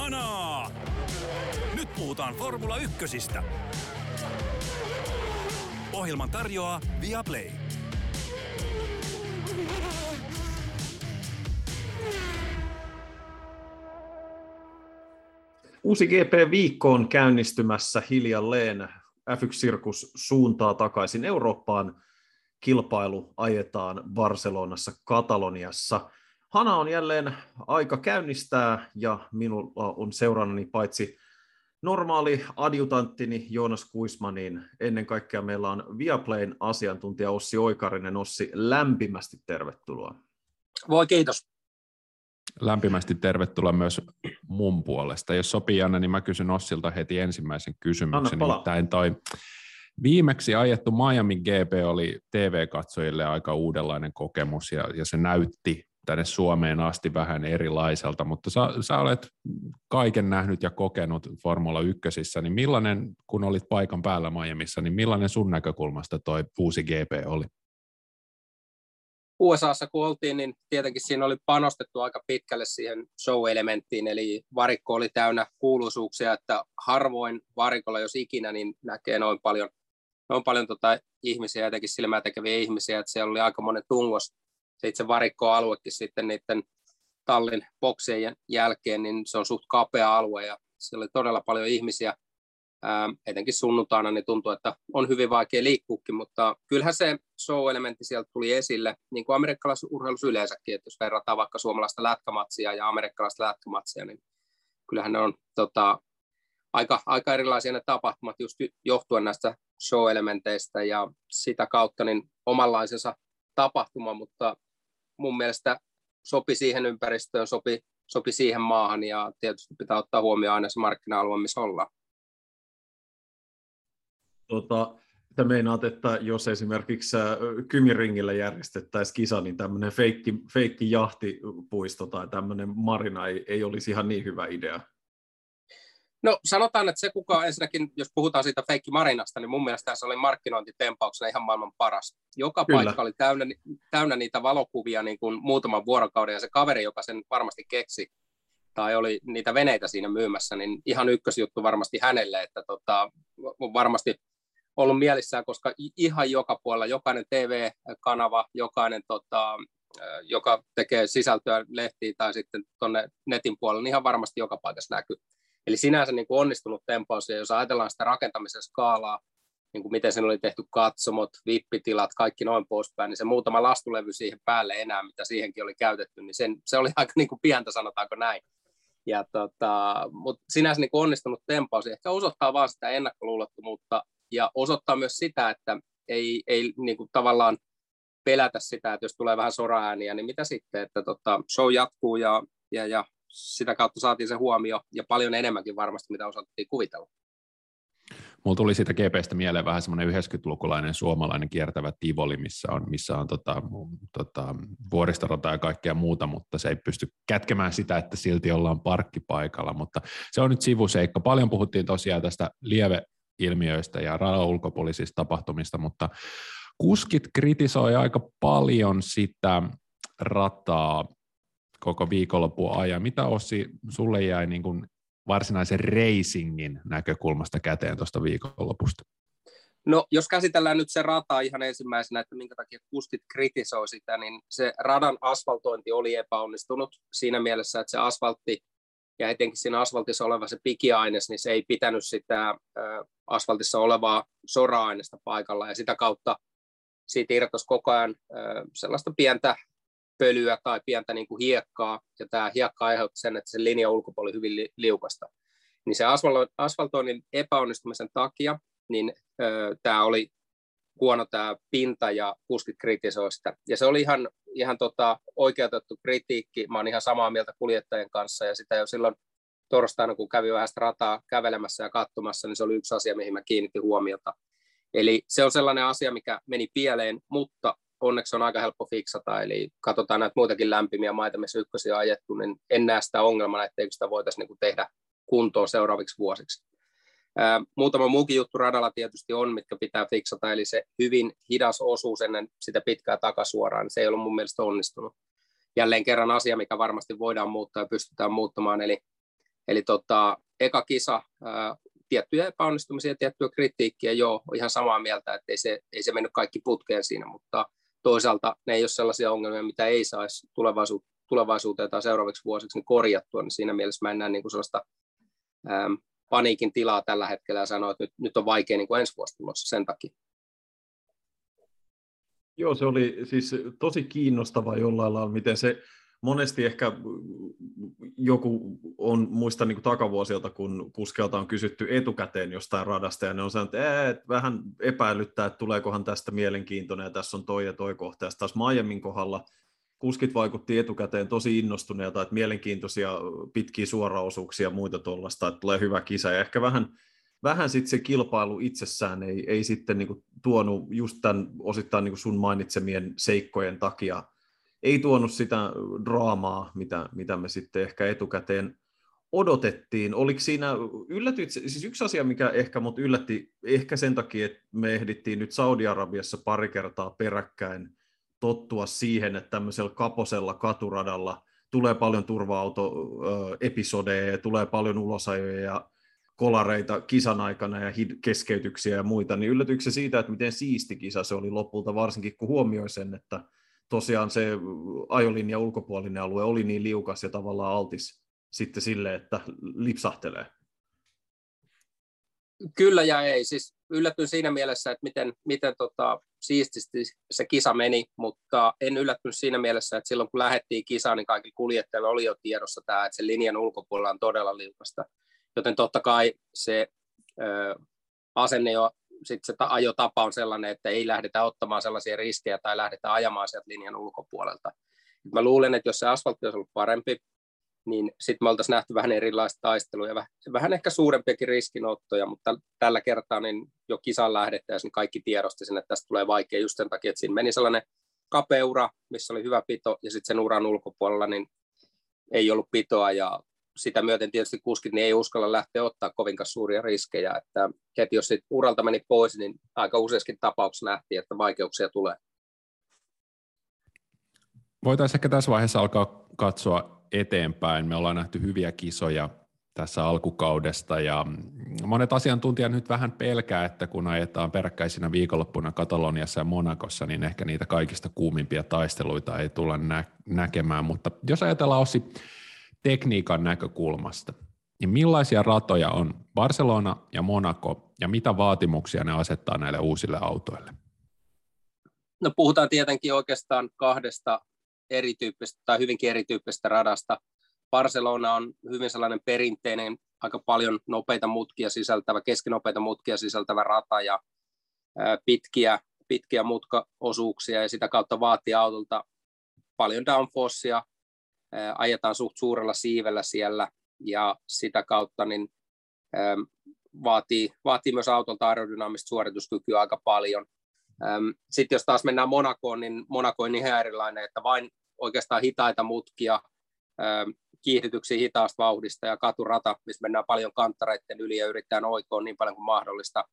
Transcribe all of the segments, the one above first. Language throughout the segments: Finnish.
Kanaa! Nyt puhutaan Formula Ykkösistä. Ohjelman tarjoaa Viaplay. Uusi GP-viikko on käynnistymässä hiljalleen. F1-sirkus suuntaa takaisin Eurooppaan. Kilpailu ajetaan Barcelonassa, Kataloniassa. Hana on jälleen aika käynnistää ja minulla on seurannani paitsi normaali adjutanttini Joonas Kuisma, niin ennen kaikkea meillä on Viaplayn asiantuntija Ossi Oikarinen. Ossi, lämpimästi tervetuloa. Voi kiitos. Lämpimästi tervetuloa myös mun puolesta. Jos sopii Anna, niin mä kysyn Ossilta heti ensimmäisen kysymyksen. Nimittäin toi viimeksi ajettu Miami GP oli TV-katsojille aika uudenlainen kokemus ja, ja se näytti tänne Suomeen asti vähän erilaiselta, mutta sä, sä olet kaiken nähnyt ja kokenut Formula 1, niin millainen, kun olit paikan päällä Miamiissa, niin millainen sun näkökulmasta toi uusi GP oli? USAssa kun oltiin, niin tietenkin siinä oli panostettu aika pitkälle siihen show-elementtiin, eli varikko oli täynnä kuuluisuuksia, että harvoin varikolla, jos ikinä, niin näkee noin paljon, noin paljon tota ihmisiä, jotenkin silmää tekeviä ihmisiä, että siellä oli aika monen tungos se itse varikkoaluekin sitten niiden tallin boksien jälkeen, niin se on suht kapea alue ja siellä oli todella paljon ihmisiä, ää, etenkin sunnuntaina, niin tuntuu, että on hyvin vaikea liikkuukin, mutta kyllähän se show-elementti sieltä tuli esille, niin kuin amerikkalaisessa yleensäkin, että jos verrataan vaikka suomalaista lätkämatsia ja amerikkalaista lätkämatsia, niin kyllähän ne on tota, aika, aika erilaisia ne tapahtumat just johtuen näistä show-elementeistä ja sitä kautta niin omanlaisensa tapahtuma, mutta mun mielestä sopi siihen ympäristöön, sopi, sopi siihen maahan ja tietysti pitää ottaa huomioon aina se markkina-alue, missä ollaan. Tota, Mitä meinaat, että jos esimerkiksi äh, Kymiringillä järjestettäisiin kisa, niin tämmöinen feikki, feikki jahtipuisto tai tämmöinen marina ei, ei olisi ihan niin hyvä idea? No sanotaan, että se kuka ensinnäkin, jos puhutaan siitä feikki Marinasta, niin mun mielestä se oli markkinointitempauksena ihan maailman paras. Joka Kyllä. paikka oli täynnä, täynnä niitä valokuvia niin kuin muutaman vuorokauden, ja se kaveri, joka sen varmasti keksi, tai oli niitä veneitä siinä myymässä, niin ihan ykkösjuttu varmasti hänelle, että tota, on varmasti ollut mielissään, koska ihan joka puolella, jokainen TV-kanava, jokainen, tota, joka tekee sisältöä lehtiin tai sitten tuonne netin puolella, niin ihan varmasti joka paikassa näkyy. Eli sinänsä niin kuin onnistunut tempaus, ja jos ajatellaan sitä rakentamisen skaalaa, niin kuin miten sen oli tehty katsomot, vippitilat, kaikki noin poispäin, niin se muutama lastulevy siihen päälle enää, mitä siihenkin oli käytetty, niin sen, se oli aika niin kuin pientä, sanotaanko näin. Ja tota, mutta sinänsä niin kuin onnistunut tempaus ehkä osoittaa vaan sitä ennakkoluulottomuutta ja osoittaa myös sitä, että ei, ei niin kuin tavallaan pelätä sitä, että jos tulee vähän soraääniä, niin mitä sitten, että tota, show jatkuu ja, ja, ja sitä kautta saatiin se huomio ja paljon enemmänkin varmasti, mitä osattiin kuvitella. Mulla tuli siitä GPstä mieleen vähän semmoinen 90-lukulainen suomalainen kiertävä Tivoli, missä on, missä on tota, tota, vuoristorata ja kaikkea muuta, mutta se ei pysty kätkemään sitä, että silti ollaan parkkipaikalla, mutta se on nyt sivuseikka. Paljon puhuttiin tosiaan tästä lieveilmiöistä ja radan ulkopuolisista tapahtumista, mutta kuskit kritisoi aika paljon sitä rataa koko viikonlopun ajan. Mitä Ossi, sulle jäi niin kuin varsinaisen racingin näkökulmasta käteen tuosta viikonlopusta? No, jos käsitellään nyt se rata ihan ensimmäisenä, että minkä takia kuskit kritisoi sitä, niin se radan asfaltointi oli epäonnistunut siinä mielessä, että se asfaltti ja etenkin siinä asfaltissa oleva se pikiaines, niin se ei pitänyt sitä asfaltissa olevaa sora-aineesta paikalla ja sitä kautta siitä irtosi koko ajan sellaista pientä pölyä tai pientä niin kuin hiekkaa, ja tämä hiekka aiheutti sen, että se linja ulkopuoli hyvin li- liukasta. Niin se asfaltoinnin epäonnistumisen takia, niin ö, tämä oli huono tämä pinta ja kuskit kritisoi sitä. Ja se oli ihan, ihan tota, oikeutettu kritiikki. Mä oon ihan samaa mieltä kuljettajien kanssa ja sitä jo silloin torstaina, kun kävi vähän rataa kävelemässä ja katsomassa, niin se oli yksi asia, mihin mä kiinnitin huomiota. Eli se on sellainen asia, mikä meni pieleen, mutta onneksi on aika helppo fiksata, eli katsotaan näitä muitakin lämpimiä maita, missä ykkösiä on ajettu, niin en näe sitä ongelmana, etteikö sitä voitaisiin niin tehdä kuntoon seuraaviksi vuosiksi. Ää, muutama muukin juttu radalla tietysti on, mitkä pitää fiksata, eli se hyvin hidas osuus ennen sitä pitkää takasuoraa, niin se ei ollut mun mielestä onnistunut. Jälleen kerran asia, mikä varmasti voidaan muuttaa ja pystytään muuttamaan, eli, Eli tota, eka kisa, ää, tiettyjä epäonnistumisia, tiettyä kritiikkiä, joo, ihan samaa mieltä, että ei se, ei se mennyt kaikki putkeen siinä, mutta toisaalta ne ei ole sellaisia ongelmia, mitä ei saisi tulevaisuut, tulevaisuuteen tai seuraaviksi vuosiksi niin korjattua, niin siinä mielessä mä en näe niin kuin sellaista äm, paniikin tilaa tällä hetkellä ja sanoa, että nyt, nyt on vaikea niin kuin ensi vuosi tulossa sen takia. Joo, se oli siis tosi kiinnostava jollain lailla, miten se monesti ehkä joku on, muista niin takavuosilta, kun kuskelta on kysytty etukäteen jostain radasta, ja ne on sanonut, että vähän epäilyttää, että tuleekohan tästä mielenkiintoinen, ja tässä on toi ja toi kohta. Ja taas Miamin kohdalla kuskit vaikutti etukäteen tosi innostuneelta, että mielenkiintoisia pitkiä suoraosuuksia ja muita tuollaista, että tulee hyvä kisa, ja ehkä vähän vähän sitten se kilpailu itsessään ei, ei sitten niinku tuonut just tämän osittain niinku sun mainitsemien seikkojen takia, ei tuonut sitä draamaa, mitä, mitä me sitten ehkä etukäteen odotettiin. Oliko siinä, yllätyit, siis yksi asia, mikä ehkä mut yllätti, ehkä sen takia, että me ehdittiin nyt Saudi-Arabiassa pari kertaa peräkkäin tottua siihen, että tämmöisellä kaposella katuradalla tulee paljon turva-auto-episodeja, tulee paljon ulosajoja ja kolareita kisan aikana ja keskeytyksiä ja muita, niin yllätyykö se siitä, että miten siisti kisa se oli lopulta, varsinkin kun huomioi sen, että tosiaan se ajolinja ulkopuolinen alue oli niin liukas ja tavallaan altis sitten sille, että lipsahtelee? Kyllä ja ei. Siis yllätyin siinä mielessä, että miten, miten tota, siististi se kisa meni, mutta en yllättynyt siinä mielessä, että silloin kun lähdettiin kisaan, niin kaikki kuljettajilla oli jo tiedossa tämä, että se linjan ulkopuolella on todella liukasta joten totta kai se ö, asenne jo, sit se ajotapa on sellainen, että ei lähdetä ottamaan sellaisia riskejä tai lähdetä ajamaan sieltä linjan ulkopuolelta. Mä luulen, että jos se asfaltti olisi ollut parempi, niin sitten me oltaisiin nähty vähän erilaista taistelua ja vähän ehkä suurempiakin riskinottoja, mutta tällä kertaa niin jo kisan lähdettäisiin, niin kaikki tiedosti sen, että tästä tulee vaikea just sen takia, että siinä meni sellainen kapea ura, missä oli hyvä pito, ja sitten sen uran ulkopuolella niin ei ollut pitoa, ja sitä myöten tietysti kuskit niin ei uskalla lähteä ottaa kovinkaan suuria riskejä, että heti jos sit uralta meni pois, niin aika useissakin tapauksessa nähtiin, että vaikeuksia tulee. Voitaisiin ehkä tässä vaiheessa alkaa katsoa eteenpäin. Me ollaan nähty hyviä kisoja tässä alkukaudesta ja monet asiantuntijat nyt vähän pelkää, että kun ajetaan peräkkäisinä viikonloppuna Kataloniassa ja Monakossa, niin ehkä niitä kaikista kuumimpia taisteluita ei tulla nä- näkemään, mutta jos ajatellaan Ossi tekniikan näkökulmasta, niin millaisia ratoja on Barcelona ja Monaco, ja mitä vaatimuksia ne asettaa näille uusille autoille? No puhutaan tietenkin oikeastaan kahdesta erityyppistä tai hyvinkin erityyppistä radasta. Barcelona on hyvin sellainen perinteinen, aika paljon nopeita mutkia sisältävä, keskinopeita mutkia sisältävä rata ja pitkiä, pitkiä mutkaosuuksia ja sitä kautta vaatii autolta paljon downforcea, ajetaan suht suurella siivellä siellä ja sitä kautta niin vaatii, vaatii myös autolta aerodynaamista suorituskykyä aika paljon. Sitten jos taas mennään Monakoon, niin Monako on ihan erilainen, että vain oikeastaan hitaita mutkia, kiihdytyksiä hitaasta vauhdista ja katurata, missä mennään paljon kanttareiden yli ja yritetään oikoon niin paljon kuin mahdollista.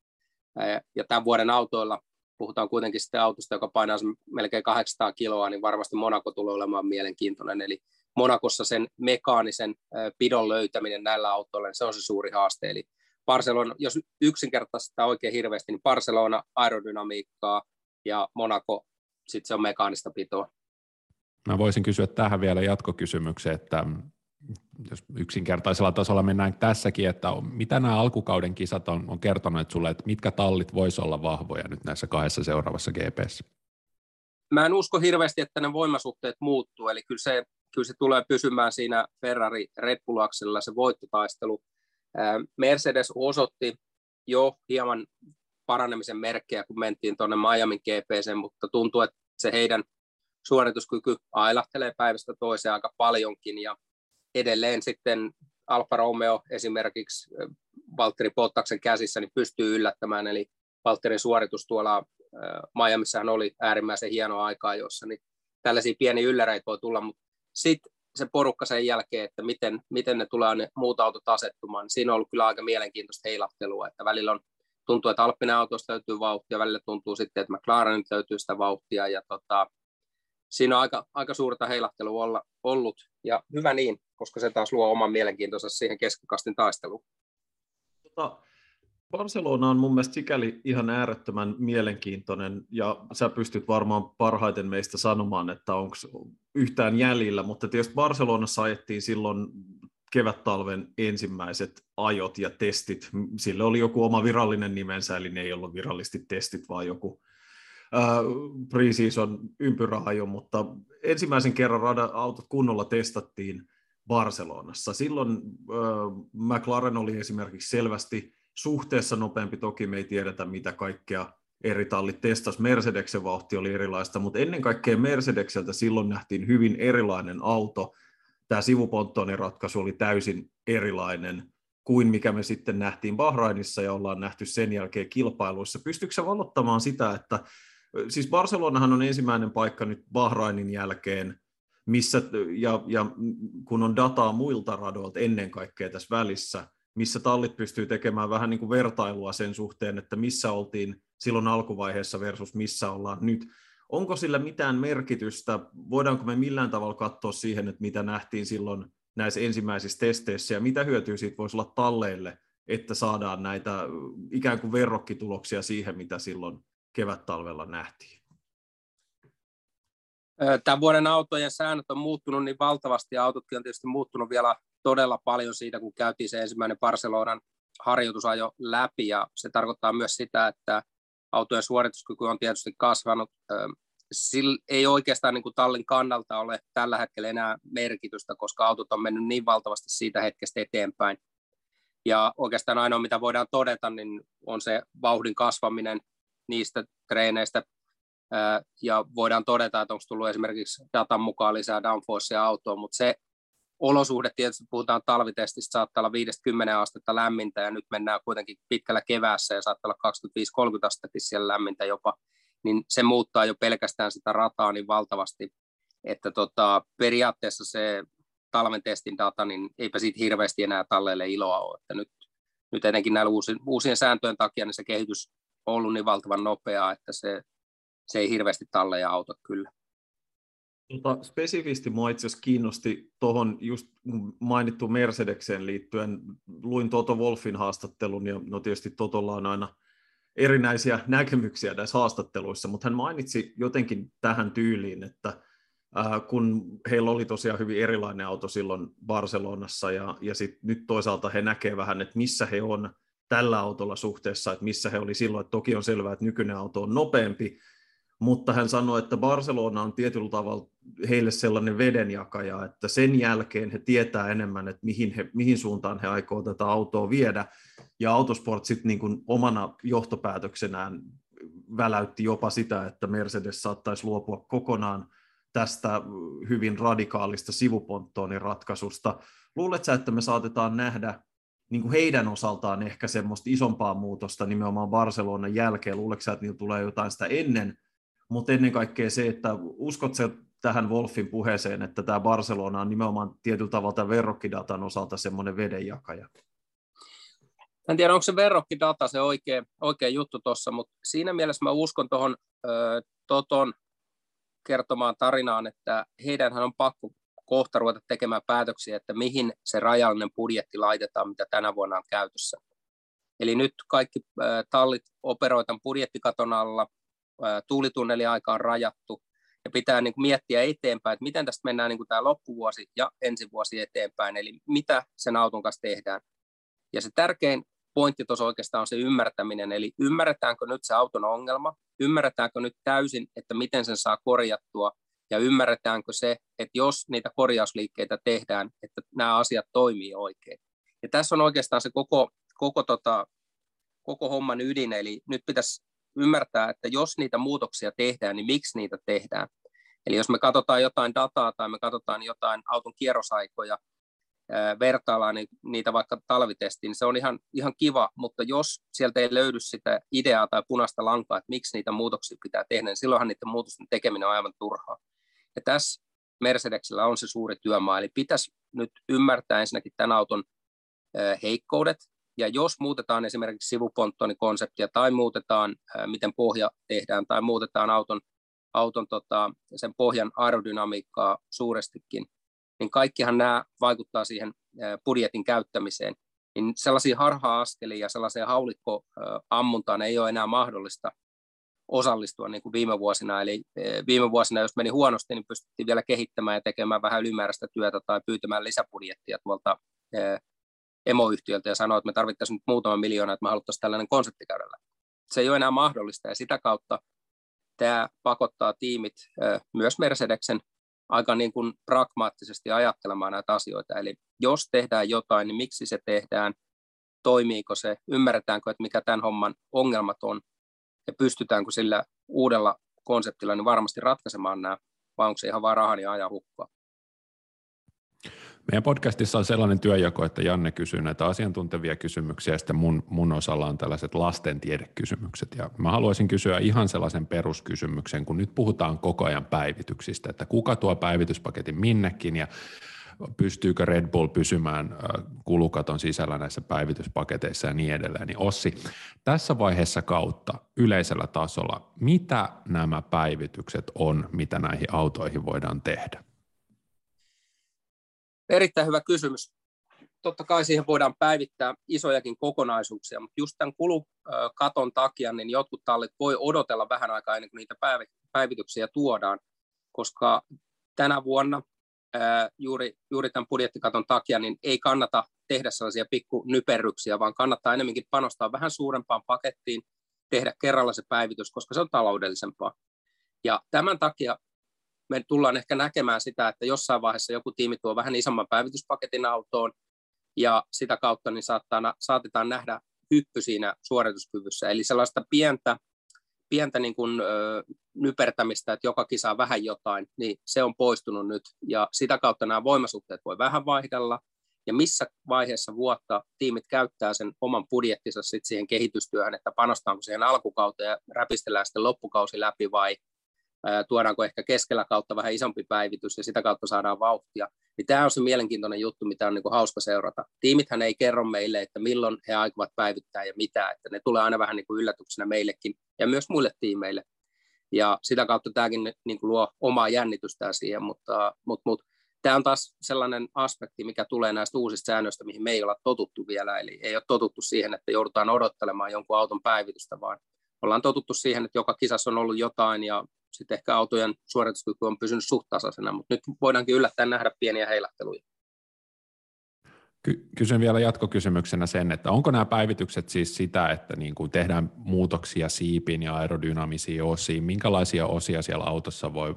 Ja tämän vuoden autoilla puhutaan kuitenkin sitten autosta, joka painaa melkein 800 kiloa, niin varmasti Monaco tulee olemaan mielenkiintoinen. Eli Monakossa sen mekaanisen pidon löytäminen näillä autoilla, niin se on se suuri haaste. Eli Barcelona, jos yksinkertaista oikein hirveästi, niin Barcelona aerodynamiikkaa ja Monaco sitten se on mekaanista pitoa. Mä voisin kysyä tähän vielä jatkokysymyksen, että jos yksinkertaisella tasolla mennään tässäkin, että mitä nämä alkukauden kisat on, on kertonut sulle, että mitkä tallit voisi olla vahvoja nyt näissä kahdessa seuraavassa GPS? Mä en usko hirveästi, että ne voimasuhteet muuttuu, eli kyllä se kyllä se tulee pysymään siinä Ferrari reppulaksella se voittotaistelu. Mercedes osoitti jo hieman paranemisen merkkejä, kun mentiin tuonne Miamin GPC, mutta tuntuu, että se heidän suorituskyky ailahtelee päivästä toiseen aika paljonkin ja edelleen sitten Alfa Romeo esimerkiksi Valtteri Pottaksen käsissä niin pystyy yllättämään, eli Valtterin suoritus tuolla Miamissahan oli äärimmäisen hieno aikaa, jossa niin tällaisia pieniä ylläreitä voi tulla, mutta sitten se porukka sen jälkeen, että miten, miten ne tulee ne muut autot asettumaan, niin siinä on ollut kyllä aika mielenkiintoista heilahtelua, että välillä on, tuntuu, että Alppinen autosta löytyy vauhtia, välillä tuntuu sitten, että McLaren löytyy sitä vauhtia, ja tota, siinä on aika, aika suurta heilahtelua olla, ollut, ja hyvä niin, koska se taas luo oman mielenkiintonsa siihen keskikastin taisteluun. Tota, Barcelona on mun mielestä sikäli ihan äärettömän mielenkiintoinen, ja sä pystyt varmaan parhaiten meistä sanomaan, että onko yhtään jäljillä, mutta tietysti Barcelonassa ajettiin silloin kevät-talven ensimmäiset ajot ja testit. Sille oli joku oma virallinen nimensä, eli ne ei ollut virallisesti testit, vaan joku pre-season ympyräajo, mutta ensimmäisen kerran rada-autot kunnolla testattiin Barcelonassa. Silloin äh, McLaren oli esimerkiksi selvästi suhteessa nopeampi, toki me ei tiedetä mitä kaikkea eri tallit testas. Mercedeksen vauhti oli erilaista, mutta ennen kaikkea Mercedekseltä silloin nähtiin hyvin erilainen auto. Tämä sivuponttoinen ratkaisu oli täysin erilainen kuin mikä me sitten nähtiin Bahrainissa ja ollaan nähty sen jälkeen kilpailuissa. Pystyykö valottamaan sitä, että siis Barcelonahan on ensimmäinen paikka nyt Bahrainin jälkeen, missä, ja, ja kun on dataa muilta radoilta ennen kaikkea tässä välissä, missä tallit pystyy tekemään vähän niin kuin vertailua sen suhteen, että missä oltiin silloin alkuvaiheessa versus missä ollaan nyt. Onko sillä mitään merkitystä? Voidaanko me millään tavalla katsoa siihen, että mitä nähtiin silloin näissä ensimmäisissä testeissä ja mitä hyötyä siitä voisi olla talleille, että saadaan näitä ikään kuin verrokkituloksia siihen, mitä silloin kevät-talvella nähtiin? Tämän vuoden autojen säännöt on muuttunut niin valtavasti ja autotkin on tietysti muuttunut vielä todella paljon siitä, kun käytiin se ensimmäinen Barcelonan harjoitusajo läpi ja se tarkoittaa myös sitä, että autojen suorituskyky on tietysti kasvanut. Sillä ei oikeastaan niin kuin tallin kannalta ole tällä hetkellä enää merkitystä, koska autot on mennyt niin valtavasti siitä hetkestä eteenpäin. Ja oikeastaan ainoa, mitä voidaan todeta, niin on se vauhdin kasvaminen niistä treeneistä, ja voidaan todeta, että onko tullut esimerkiksi datan mukaan lisää downforcea autoon, mutta se olosuhde, tietysti puhutaan talvitestistä, saattaa olla 50 astetta lämmintä ja nyt mennään kuitenkin pitkällä keväässä ja saattaa olla 25-30 astettakin siellä lämmintä jopa, niin se muuttaa jo pelkästään sitä rataa niin valtavasti, että tota, periaatteessa se talven testin data, niin eipä siitä hirveästi enää talleille iloa ole, että nyt, nyt etenkin näillä uusien, uusien sääntöjen takia niin se kehitys on ollut niin valtavan nopeaa, että se, se ei hirveästi talleja auta kyllä. Tota, spesifisti mua itse asiassa kiinnosti tuohon just mainittu Mercedekseen liittyen. Luin Toto Wolfin haastattelun ja no tietysti Totolla on aina erinäisiä näkemyksiä näissä haastatteluissa, mutta hän mainitsi jotenkin tähän tyyliin, että äh, kun heillä oli tosiaan hyvin erilainen auto silloin Barcelonassa ja, ja sit nyt toisaalta he näkevät vähän, että missä he on tällä autolla suhteessa, että missä he oli silloin, että toki on selvää, että nykyinen auto on nopeampi, mutta hän sanoi, että Barcelona on tietyllä tavalla heille sellainen vedenjakaja, että sen jälkeen he tietää enemmän, että mihin, he, mihin suuntaan he aikoo tätä autoa viedä, ja Autosport sitten niin omana johtopäätöksenään väläytti jopa sitä, että Mercedes saattaisi luopua kokonaan tästä hyvin radikaalista sivuponttoonin ratkaisusta. Luuletko että me saatetaan nähdä niin kuin heidän osaltaan ehkä semmoista isompaa muutosta nimenomaan Barcelonan jälkeen? Luuletko että niillä tulee jotain sitä ennen mutta ennen kaikkea se, että uskot se tähän Wolfin puheeseen, että tämä Barcelona on nimenomaan tietyllä tavalla verrokkidatan osalta semmoinen vedenjakaja? En tiedä, onko se verrokkidata se oikea, oikea juttu tuossa, mutta siinä mielessä mä uskon tuohon Toton kertomaan tarinaan, että heidänhän on pakko kohta ruveta tekemään päätöksiä, että mihin se rajallinen budjetti laitetaan, mitä tänä vuonna on käytössä. Eli nyt kaikki tallit operoitan budjettikaton alla, tuulitunneliaika on rajattu, ja pitää niin kuin miettiä eteenpäin, että miten tästä mennään niin kuin tämä loppuvuosi ja ensi vuosi eteenpäin, eli mitä sen auton kanssa tehdään. Ja se tärkein pointti tuossa oikeastaan on se ymmärtäminen, eli ymmärretäänkö nyt se auton ongelma, ymmärretäänkö nyt täysin, että miten sen saa korjattua, ja ymmärretäänkö se, että jos niitä korjausliikkeitä tehdään, että nämä asiat toimii oikein. Ja tässä on oikeastaan se koko, koko, tota, koko homman ydin, eli nyt pitäisi ymmärtää, että jos niitä muutoksia tehdään, niin miksi niitä tehdään. Eli jos me katsotaan jotain dataa tai me katsotaan jotain auton kierrosaikoja, vertaillaan niitä vaikka talvitestiin, niin se on ihan, ihan kiva, mutta jos sieltä ei löydy sitä ideaa tai punaista lankaa, että miksi niitä muutoksia pitää tehdä, niin silloinhan niiden muutosten tekeminen on aivan turhaa. Ja tässä Mercedesillä on se suuri työmaa, eli pitäisi nyt ymmärtää ensinnäkin tämän auton heikkoudet, ja jos muutetaan esimerkiksi sivuponttonikonseptia tai muutetaan, miten pohja tehdään, tai muutetaan auton, auton tota, sen pohjan aerodynamiikkaa suurestikin, niin kaikkihan nämä vaikuttaa siihen budjetin käyttämiseen. Niin sellaisia harha-askelia ja sellaiseen haulikkoammuntaan ei ole enää mahdollista osallistua niin kuin viime vuosina. Eli viime vuosina, jos meni huonosti, niin pystyttiin vielä kehittämään ja tekemään vähän ylimääräistä työtä tai pyytämään lisäbudjettia tuolta emoyhtiöltä ja sanoa, että me tarvittaisiin nyt muutama miljoona, että me haluttaisiin tällainen konsepti käydä Se ei ole enää mahdollista ja sitä kautta tämä pakottaa tiimit myös Mercedeksen aika niin kuin pragmaattisesti ajattelemaan näitä asioita. Eli jos tehdään jotain, niin miksi se tehdään, toimiiko se, ymmärretäänkö, että mikä tämän homman ongelmat on, ja pystytäänkö sillä uudella konseptilla niin varmasti ratkaisemaan nämä, vai onko se ihan vaan rahan ja ajan hukkaa. Meidän podcastissa on sellainen työjako, että Janne kysyy näitä asiantuntevia kysymyksiä ja sitten mun, mun osalla on tällaiset lastentiedekysymykset. Ja mä haluaisin kysyä ihan sellaisen peruskysymyksen, kun nyt puhutaan koko ajan päivityksistä, että kuka tuo päivityspaketin minnekin ja pystyykö Red Bull pysymään kulukaton sisällä näissä päivityspaketeissa ja niin edelleen. Niin Ossi, tässä vaiheessa kautta yleisellä tasolla, mitä nämä päivitykset on, mitä näihin autoihin voidaan tehdä? Erittäin hyvä kysymys. Totta kai siihen voidaan päivittää isojakin kokonaisuuksia, mutta just tämän kulukaton takia niin jotkut tallit voi odotella vähän aikaa ennen kuin niitä päivityksiä tuodaan, koska tänä vuonna juuri, juuri tämän budjettikaton takia niin ei kannata tehdä sellaisia pikkunyperryksiä, vaan kannattaa enemmänkin panostaa vähän suurempaan pakettiin, tehdä kerralla se päivitys, koska se on taloudellisempaa. Ja tämän takia me tullaan ehkä näkemään sitä, että jossain vaiheessa joku tiimi tuo vähän isomman päivityspaketin autoon, ja sitä kautta niin saattaa, saatetaan nähdä hyppy siinä suorituskyvyssä. Eli sellaista pientä, pientä niin kuin, ö, nypertämistä, että joka kisa vähän jotain, niin se on poistunut nyt. Ja sitä kautta nämä voimasuhteet voi vähän vaihdella, ja missä vaiheessa vuotta tiimit käyttää sen oman budjettinsa sit siihen kehitystyöhön, että panostaanko siihen alkukauteen ja räpistellään sitten loppukausi läpi vai tuodaanko ehkä keskellä kautta vähän isompi päivitys ja sitä kautta saadaan vauhtia. Niin tämä on se mielenkiintoinen juttu, mitä on niin kuin hauska seurata. Tiimithän ei kerro meille, että milloin he aikovat päivittää ja mitä, että ne tulee aina vähän niin kuin yllätyksenä meillekin ja myös muille tiimeille. Ja sitä kautta tämäkin niin kuin luo omaa jännitystä siihen, mutta, mutta, mutta tämä on taas sellainen aspekti, mikä tulee näistä uusista säännöistä, mihin me ei olla totuttu vielä. Eli ei ole totuttu siihen, että joudutaan odottelemaan jonkun auton päivitystä, vaan ollaan totuttu siihen, että joka kisassa on ollut jotain ja sitten ehkä autojen suorituskyky on pysynyt suht tasaisena, mutta nyt voidaankin yllättäen nähdä pieniä heilahteluja. Kysyn vielä jatkokysymyksenä sen, että onko nämä päivitykset siis sitä, että niin kuin tehdään muutoksia siipiin ja aerodynaamisiin osiin, minkälaisia osia siellä autossa voi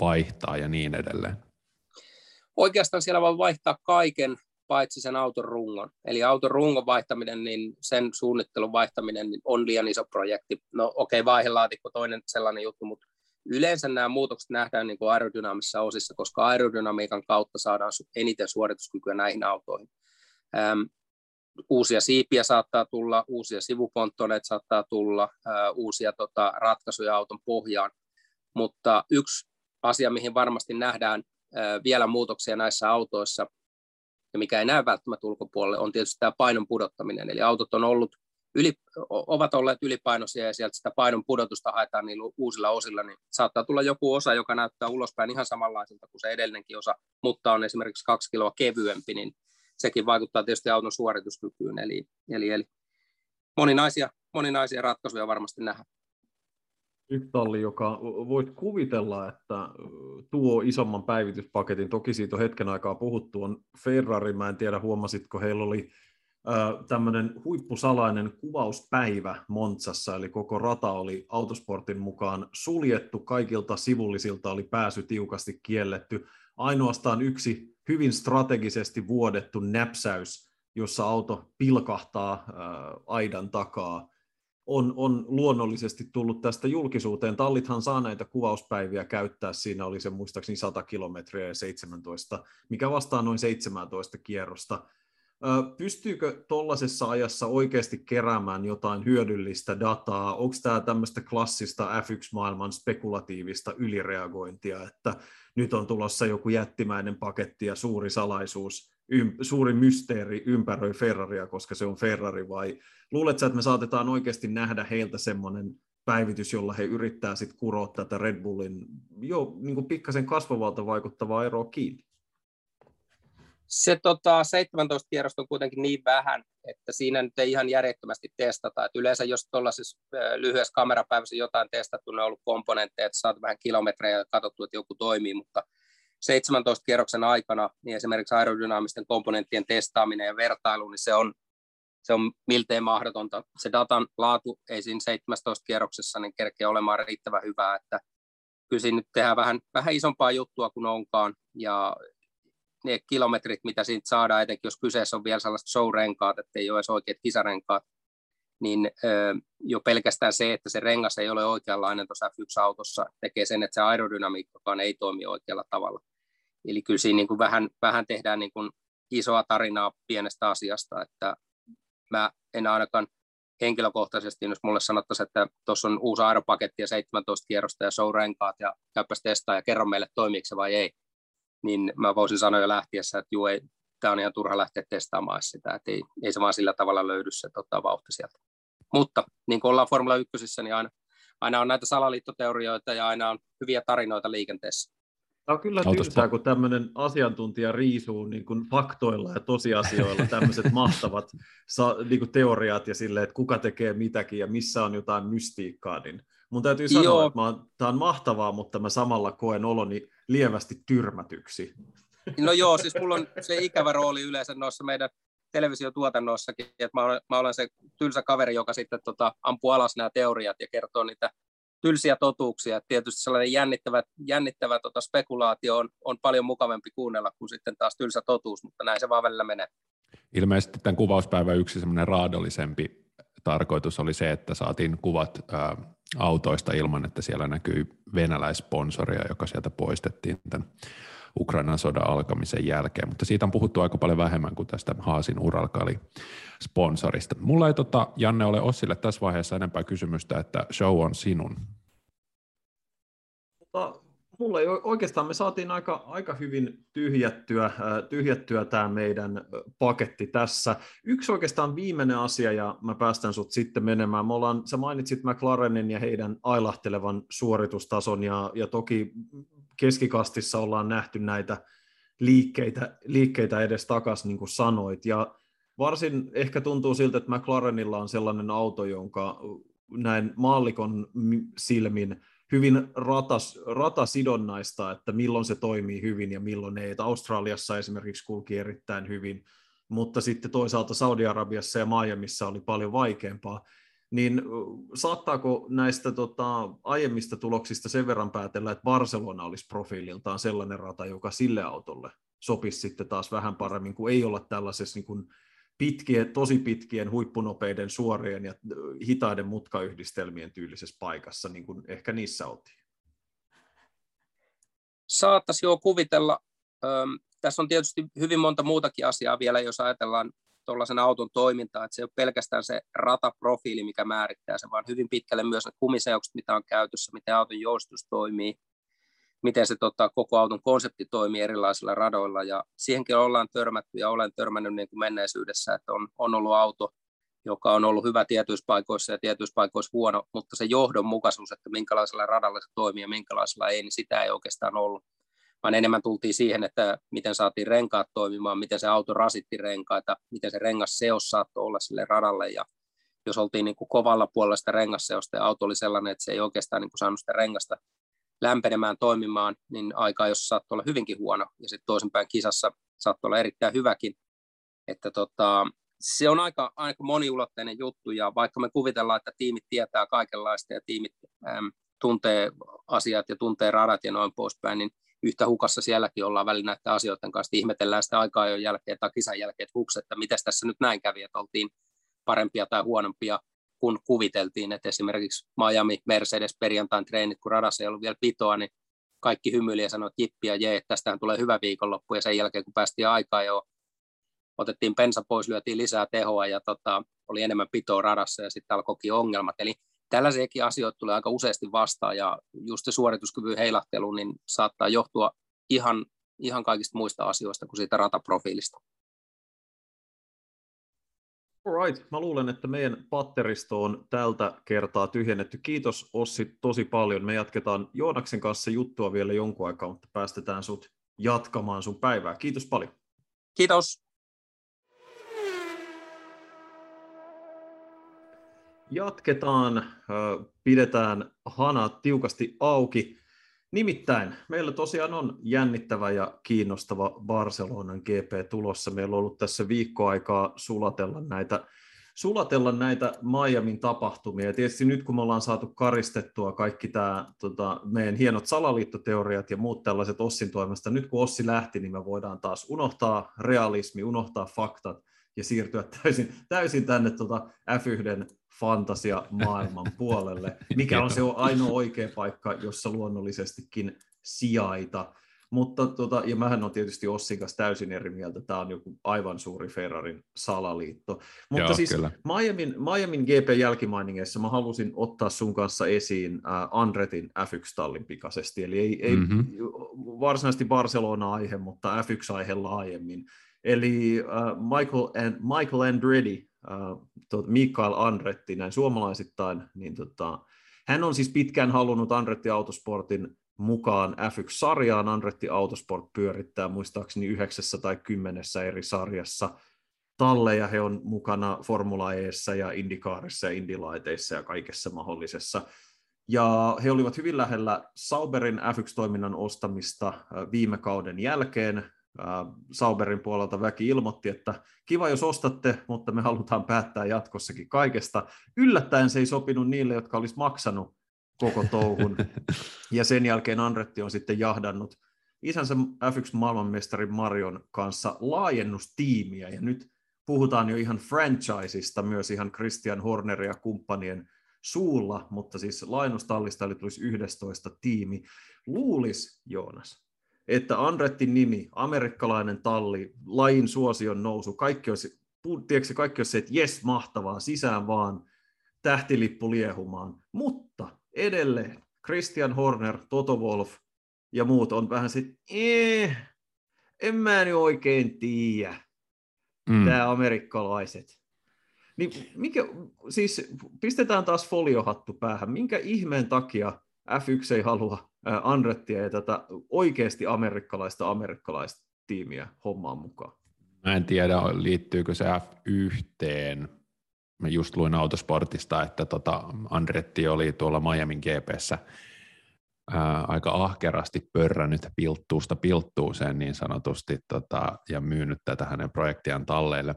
vaihtaa ja niin edelleen? Oikeastaan siellä voi vaihtaa kaiken, paitsi sen auton rungon. Eli auton rungon vaihtaminen, niin sen suunnittelun vaihtaminen on liian iso projekti. No okei, okay, vaihelaatikko toinen sellainen juttu, mutta yleensä nämä muutokset nähdään niin kuin aerodynaamisissa osissa, koska aerodynamiikan kautta saadaan eniten suorituskykyä näihin autoihin. Ähm, uusia siipiä saattaa tulla, uusia sivuponttoneita saattaa tulla, äh, uusia tota, ratkaisuja auton pohjaan, mutta yksi asia, mihin varmasti nähdään äh, vielä muutoksia näissä autoissa, ja mikä ei näy välttämättä ulkopuolelle, on tietysti tämä painon pudottaminen. Eli autot on ollut yli, ovat olleet ylipainoisia ja sieltä sitä painon pudotusta haetaan niillä uusilla osilla, niin saattaa tulla joku osa, joka näyttää ulospäin ihan samanlaiselta kuin se edellinenkin osa, mutta on esimerkiksi kaksi kiloa kevyempi, niin sekin vaikuttaa tietysti auton suorituskykyyn. Eli, eli, eli moninaisia, moninaisia ratkaisuja varmasti nähdään. Yksi talli, joka voit kuvitella, että tuo isomman päivityspaketin, toki siitä on hetken aikaa puhuttu, on Ferrari. Mä en tiedä, huomasitko, heillä oli tämmöinen huippusalainen kuvauspäivä Montsassa, eli koko rata oli autosportin mukaan suljettu, kaikilta sivullisilta oli pääsy tiukasti kielletty. Ainoastaan yksi hyvin strategisesti vuodettu näpsäys, jossa auto pilkahtaa aidan takaa, on, on luonnollisesti tullut tästä julkisuuteen. Tallithan saa näitä kuvauspäiviä käyttää, siinä oli se muistaakseni 100 kilometriä ja 17, mikä vastaa noin 17 kierrosta Pystyykö tuollaisessa ajassa oikeasti keräämään jotain hyödyllistä dataa? Onko tämä tämmöistä klassista F1-maailman spekulatiivista ylireagointia, että nyt on tulossa joku jättimäinen paketti ja suuri salaisuus, suuri mysteeri ympäröi Ferraria, koska se on Ferrari, vai luuletko, että me saatetaan oikeasti nähdä heiltä semmoinen päivitys, jolla he yrittää sitten kuroa tätä Red Bullin jo niin pikkasen kasvavalta vaikuttavaa eroa kiinni? Se tota, 17 kierrosta on kuitenkin niin vähän, että siinä nyt ei ihan järjettömästi testata. Et yleensä jos tuollaisessa lyhyessä kamerapäivässä jotain testattu, ne on ollut komponentteja, että saat vähän kilometrejä ja katsottu, että joku toimii, mutta 17 kierroksen aikana niin esimerkiksi aerodynaamisten komponenttien testaaminen ja vertailu, niin se on, se on miltei mahdotonta. Se datan laatu ei siinä 17 kierroksessa niin kerkeä olemaan riittävän hyvää, että kyllä siinä nyt tehdään vähän, vähän isompaa juttua kuin onkaan, ja ne kilometrit, mitä siitä saadaan, etenkin jos kyseessä on vielä sellaiset show-renkaat, että ei ole edes oikeat kisarenkaat, niin jo pelkästään se, että se rengas ei ole oikeanlainen tuossa F1-autossa, tekee sen, että se aerodynamiikkakaan ei toimi oikealla tavalla. Eli kyllä siinä niin kuin vähän, vähän tehdään niin kuin isoa tarinaa pienestä asiasta, että mä en ainakaan henkilökohtaisesti, jos mulle sanottaisiin, että tuossa on uusi aeropaketti ja 17 kierrosta ja show-renkaat ja käypäs testaa ja kerro meille toimiiko se vai ei, niin mä voisin sanoa jo lähtiessä, että juu, ei, tämä on ihan turha lähteä testaamaan sitä, että ei, ei se vaan sillä tavalla löydy se tota, vauhti sieltä. Mutta niin kuin ollaan Formula 1, niin aina, aina on näitä salaliittoteorioita ja aina on hyviä tarinoita liikenteessä. Tämä on kyllä tylsää, kun tämmöinen asiantuntija riisuu niin kuin faktoilla ja tosiasioilla tämmöiset mahtavat niin kuin teoriat ja sille, että kuka tekee mitäkin ja missä on jotain mystiikkaa, niin mun täytyy sanoa, Joo. että mä, tämä on mahtavaa, mutta mä samalla koen oloni lievästi tyrmätyksi. No joo, siis mulla on se ikävä rooli yleensä noissa meidän televisiotuotannossakin, että mä olen, mä olen se tylsä kaveri, joka sitten tota, ampuu alas nämä teoriat ja kertoo niitä tylsiä totuuksia. Tietysti sellainen jännittävä, jännittävä tota spekulaatio on, on paljon mukavampi kuunnella kuin sitten taas tylsä totuus, mutta näin se vaan välillä menee. Ilmeisesti tämän kuvauspäivän yksi semmoinen raadollisempi tarkoitus oli se, että saatiin kuvat ää, autoista ilman, että siellä näkyy venäläissponsoria, joka sieltä poistettiin tämän Ukrainan sodan alkamisen jälkeen, mutta siitä on puhuttu aika paljon vähemmän kuin tästä Haasin Uralkali sponsorista. Mulla ei tota, Janne ole Ossille tässä vaiheessa enempää kysymystä, että show on sinun. Mulla ei oikeastaan, me saatiin aika, aika hyvin tyhjättyä, äh, tyhjättyä tämä meidän paketti tässä. Yksi oikeastaan viimeinen asia, ja mä päästän sut sitten menemään. Me ollaan, sä mainitsit McLarenin ja heidän ailahtelevan suoritustason, ja, ja toki keskikastissa ollaan nähty näitä liikkeitä, liikkeitä edes takaisin, niin kuin sanoit, ja varsin ehkä tuntuu siltä, että McLarenilla on sellainen auto, jonka näin maallikon silmin hyvin ratas, ratasidonnaista, että milloin se toimii hyvin ja milloin ei. Että Australiassa esimerkiksi kulki erittäin hyvin, mutta sitten toisaalta Saudi-Arabiassa ja Miamiissa oli paljon vaikeampaa. Niin saattaako näistä tota, aiemmista tuloksista sen verran päätellä, että Barcelona olisi profiililtaan sellainen rata, joka sille autolle sopisi sitten taas vähän paremmin, kun ei olla tällaisessa niin kuin pitkien, tosi pitkien, huippunopeiden, suorien ja hitaiden mutkayhdistelmien tyylisessä paikassa, niin kuin ehkä niissä oltiin. Saattaisi jo kuvitella. Tässä on tietysti hyvin monta muutakin asiaa vielä, jos ajatellaan tuollaisen auton toimintaa, että se ei ole pelkästään se rataprofiili, mikä määrittää se, vaan hyvin pitkälle myös ne kumiseokset, mitä on käytössä, miten auton joustus toimii, miten se tota, koko auton konsepti toimii erilaisilla radoilla, ja siihenkin ollaan törmätty, ja olen törmännyt niin kuin menneisyydessä, että on, on ollut auto, joka on ollut hyvä tietyissä paikoissa ja tietyissä paikoissa huono, mutta se johdonmukaisuus, että minkälaisella radalla se toimii ja minkälaisella ei, niin sitä ei oikeastaan ollut. Vaan enemmän tultiin siihen, että miten saatiin renkaat toimimaan, miten se auto rasitti renkaita, miten se rengas seos saattoi olla sille radalle. Ja jos oltiin niin kuin kovalla puolella sitä rengasseosta ja auto oli sellainen, että se ei oikeastaan niin kuin saanut sitä rengasta lämpenemään, toimimaan, niin aika, jos saattoi olla hyvinkin huono, ja sitten toisinpäin kisassa saattoi olla erittäin hyväkin. Että tota, se on aika, aika moniulotteinen juttu, ja vaikka me kuvitellaan, että tiimit tietää kaikenlaista ja tiimit äm, tuntee asiat ja tuntee radat ja noin poispäin, niin yhtä hukassa sielläkin ollaan välillä näiden asioiden kanssa. Ihmetellään sitä aikaa jo jälkeen tai kisan jälkeen, että huks, että miten tässä nyt näin kävi, että oltiin parempia tai huonompia kun kuviteltiin, että esimerkiksi Miami Mercedes perjantain treenit, kun radassa ei ollut vielä pitoa, niin kaikki hymyili ja sanoi, että jippi ja jee, tästähän tulee hyvä viikonloppu, ja sen jälkeen, kun päästiin aikaa jo, otettiin pensa pois, lyötiin lisää tehoa, ja tota, oli enemmän pitoa radassa, ja sitten alkoikin ongelmat. Eli tällaisiakin asioita tulee aika useasti vastaan, ja just se suorituskyvyn heilahtelu, niin saattaa johtua ihan, ihan kaikista muista asioista kuin siitä rataprofiilista. Alright, mä luulen, että meidän patteristo on tältä kertaa tyhjennetty. Kiitos Ossi tosi paljon. Me jatketaan Joonaksen kanssa juttua vielä jonkun aikaa, mutta päästetään sut jatkamaan sun päivää. Kiitos paljon. Kiitos. Jatketaan, pidetään hanat tiukasti auki. Nimittäin meillä tosiaan on jännittävä ja kiinnostava Barcelonan GP tulossa. Meillä on ollut tässä viikkoaikaa sulatella näitä, sulatella näitä Miamin tapahtumia. Ja tietysti nyt kun me ollaan saatu karistettua kaikki tämä tota, meidän hienot salaliittoteoriat ja muut tällaiset Ossin toimesta, nyt kun Ossi lähti, niin me voidaan taas unohtaa realismi, unohtaa faktat ja siirtyä täysin, täysin tänne tota F1 fantasia maailman puolelle, mikä on se ainoa oikea paikka, jossa luonnollisestikin sijaita. Mutta tota, ja mähän on tietysti Ossin kanssa täysin eri mieltä, tämä on joku aivan suuri Ferrarin salaliitto. Mutta Joo, siis kyllä. Miamin, Miamin GP-jälkimainingeissa mä halusin ottaa sun kanssa esiin äh, Andretin F1-tallin pikaisesti, eli ei, ei mm-hmm. varsinaisesti Barcelona-aihe, mutta F1-aihe laajemmin. Eli äh, Michael, and, Michael Andretti Mikael Andretti näin suomalaisittain, niin tota, hän on siis pitkään halunnut Andretti Autosportin mukaan F1-sarjaan. Andretti Autosport pyörittää muistaakseni yhdeksässä tai kymmenessä eri sarjassa talleja. He on mukana Formula Eessä ja Indikaarissa ja Indilaiteissa ja kaikessa mahdollisessa. Ja he olivat hyvin lähellä Sauberin F1-toiminnan ostamista viime kauden jälkeen. Sauberin puolelta väki ilmoitti, että kiva jos ostatte, mutta me halutaan päättää jatkossakin kaikesta. Yllättäen se ei sopinut niille, jotka olisi maksanut koko touhun. Ja sen jälkeen Andretti on sitten jahdannut isänsä F1-maailmanmestarin Marion kanssa laajennustiimiä, ja nyt puhutaan jo ihan franchisista, myös ihan Christian Horner ja kumppanien suulla, mutta siis laajennustallista eli tulisi 11 tiimi. Luulis, Joonas, että Andrettin nimi, amerikkalainen talli, lajin suosion nousu, kaikki olisi, tiedätkö, kaikki olisi se, että jes, mahtavaa, sisään vaan, tähtilippu liehumaan. Mutta edelleen Christian Horner, Toto Wolf ja muut on vähän sitten, eh, en mä nyt oikein tiedä, mm. tämä amerikkalaiset. Niin mikä, siis pistetään taas foliohattu päähän. Minkä ihmeen takia F1 ei halua Andrettia ja tätä oikeasti amerikkalaista amerikkalaista tiimiä hommaan mukaan. Mä en tiedä, liittyykö se F1. Mä just luin autosportista, että tota Andretti oli tuolla Miamin GPssä ää, aika ahkerasti pörrännyt pilttuusta pilttuuseen niin sanotusti tota, ja myynyt tätä hänen projektiaan talleille.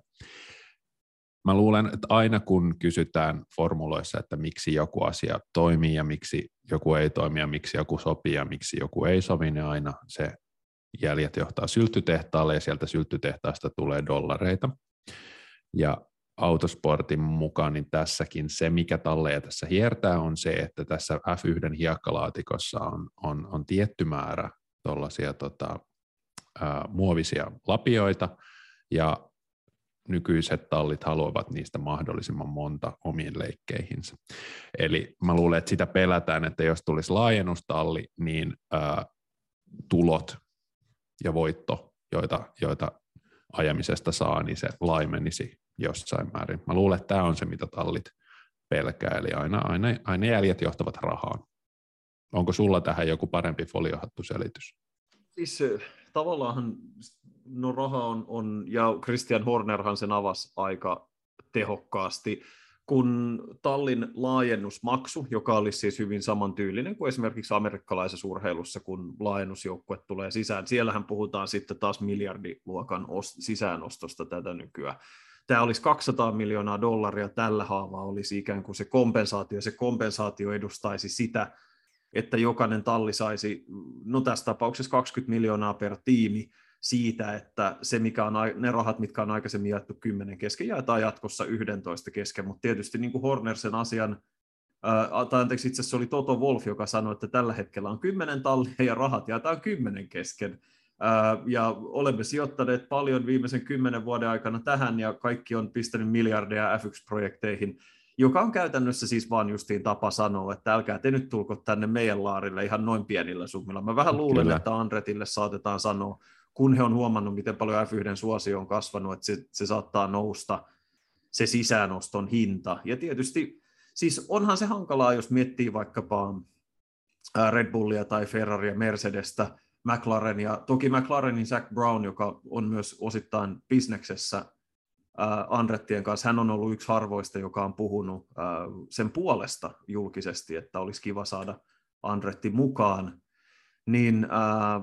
Mä luulen, että aina kun kysytään formuloissa, että miksi joku asia toimii ja miksi joku ei toimi ja miksi joku sopii ja miksi joku ei sovi, niin aina se jäljet johtaa syltytehtaalle ja sieltä syltytehtaasta tulee dollareita. Ja autosportin mukaan, niin tässäkin se, mikä talleja tässä hiertää, on se, että tässä F1 hiekkalaatikossa on, on, on tietty määrä tota, muovisia lapioita, ja nykyiset tallit haluavat niistä mahdollisimman monta omiin leikkeihinsä. Eli mä luulen, että sitä pelätään, että jos tulisi laajennustalli, niin ää, tulot ja voitto, joita, joita ajamisesta saa, niin se laimenisi jossain määrin. Mä luulen, että tämä on se, mitä tallit pelkää, eli aina, aina, aina jäljet johtavat rahaan. Onko sulla tähän joku parempi foliohattuselitys? Siis tavallaan no raha on, on, ja Christian Hornerhan sen avasi aika tehokkaasti, kun tallin laajennusmaksu, joka olisi siis hyvin samantyylinen kuin esimerkiksi amerikkalaisessa urheilussa, kun laajennusjoukkue tulee sisään. Siellähän puhutaan sitten taas miljardiluokan sisäänostosta tätä nykyään. Tämä olisi 200 miljoonaa dollaria tällä haavaa olisi ikään kuin se kompensaatio. Se kompensaatio edustaisi sitä, että jokainen talli saisi, no tässä tapauksessa 20 miljoonaa per tiimi, siitä, että se, mikä on, ne rahat, mitkä on aikaisemmin jaettu 10 kesken, jaetaan jatkossa 11 kesken, mutta tietysti niin kuin Hornersen asian, ää, tai anteeksi, itse asiassa oli Toto Wolf, joka sanoi, että tällä hetkellä on 10 tallia ja rahat jaetaan 10 kesken, ää, ja olemme sijoittaneet paljon viimeisen kymmenen vuoden aikana tähän, ja kaikki on pistänyt miljardeja F1-projekteihin, joka on käytännössä siis vaan justiin tapa sanoa, että älkää te nyt tulko tänne meidän laarille ihan noin pienillä summilla. Mä vähän luulen, Kyllä. että Andretille saatetaan sanoa, kun he on huomannut, miten paljon F1 suosio on kasvanut, että se, se saattaa nousta se sisäänoston hinta. Ja tietysti, siis onhan se hankalaa, jos miettii vaikkapa Red Bullia tai Ferraria, Mercedestä, McLaren ja toki McLarenin Zach Brown, joka on myös osittain bisneksessä Andrettien kanssa, hän on ollut yksi harvoista, joka on puhunut sen puolesta julkisesti, että olisi kiva saada Andretti mukaan, niin äh,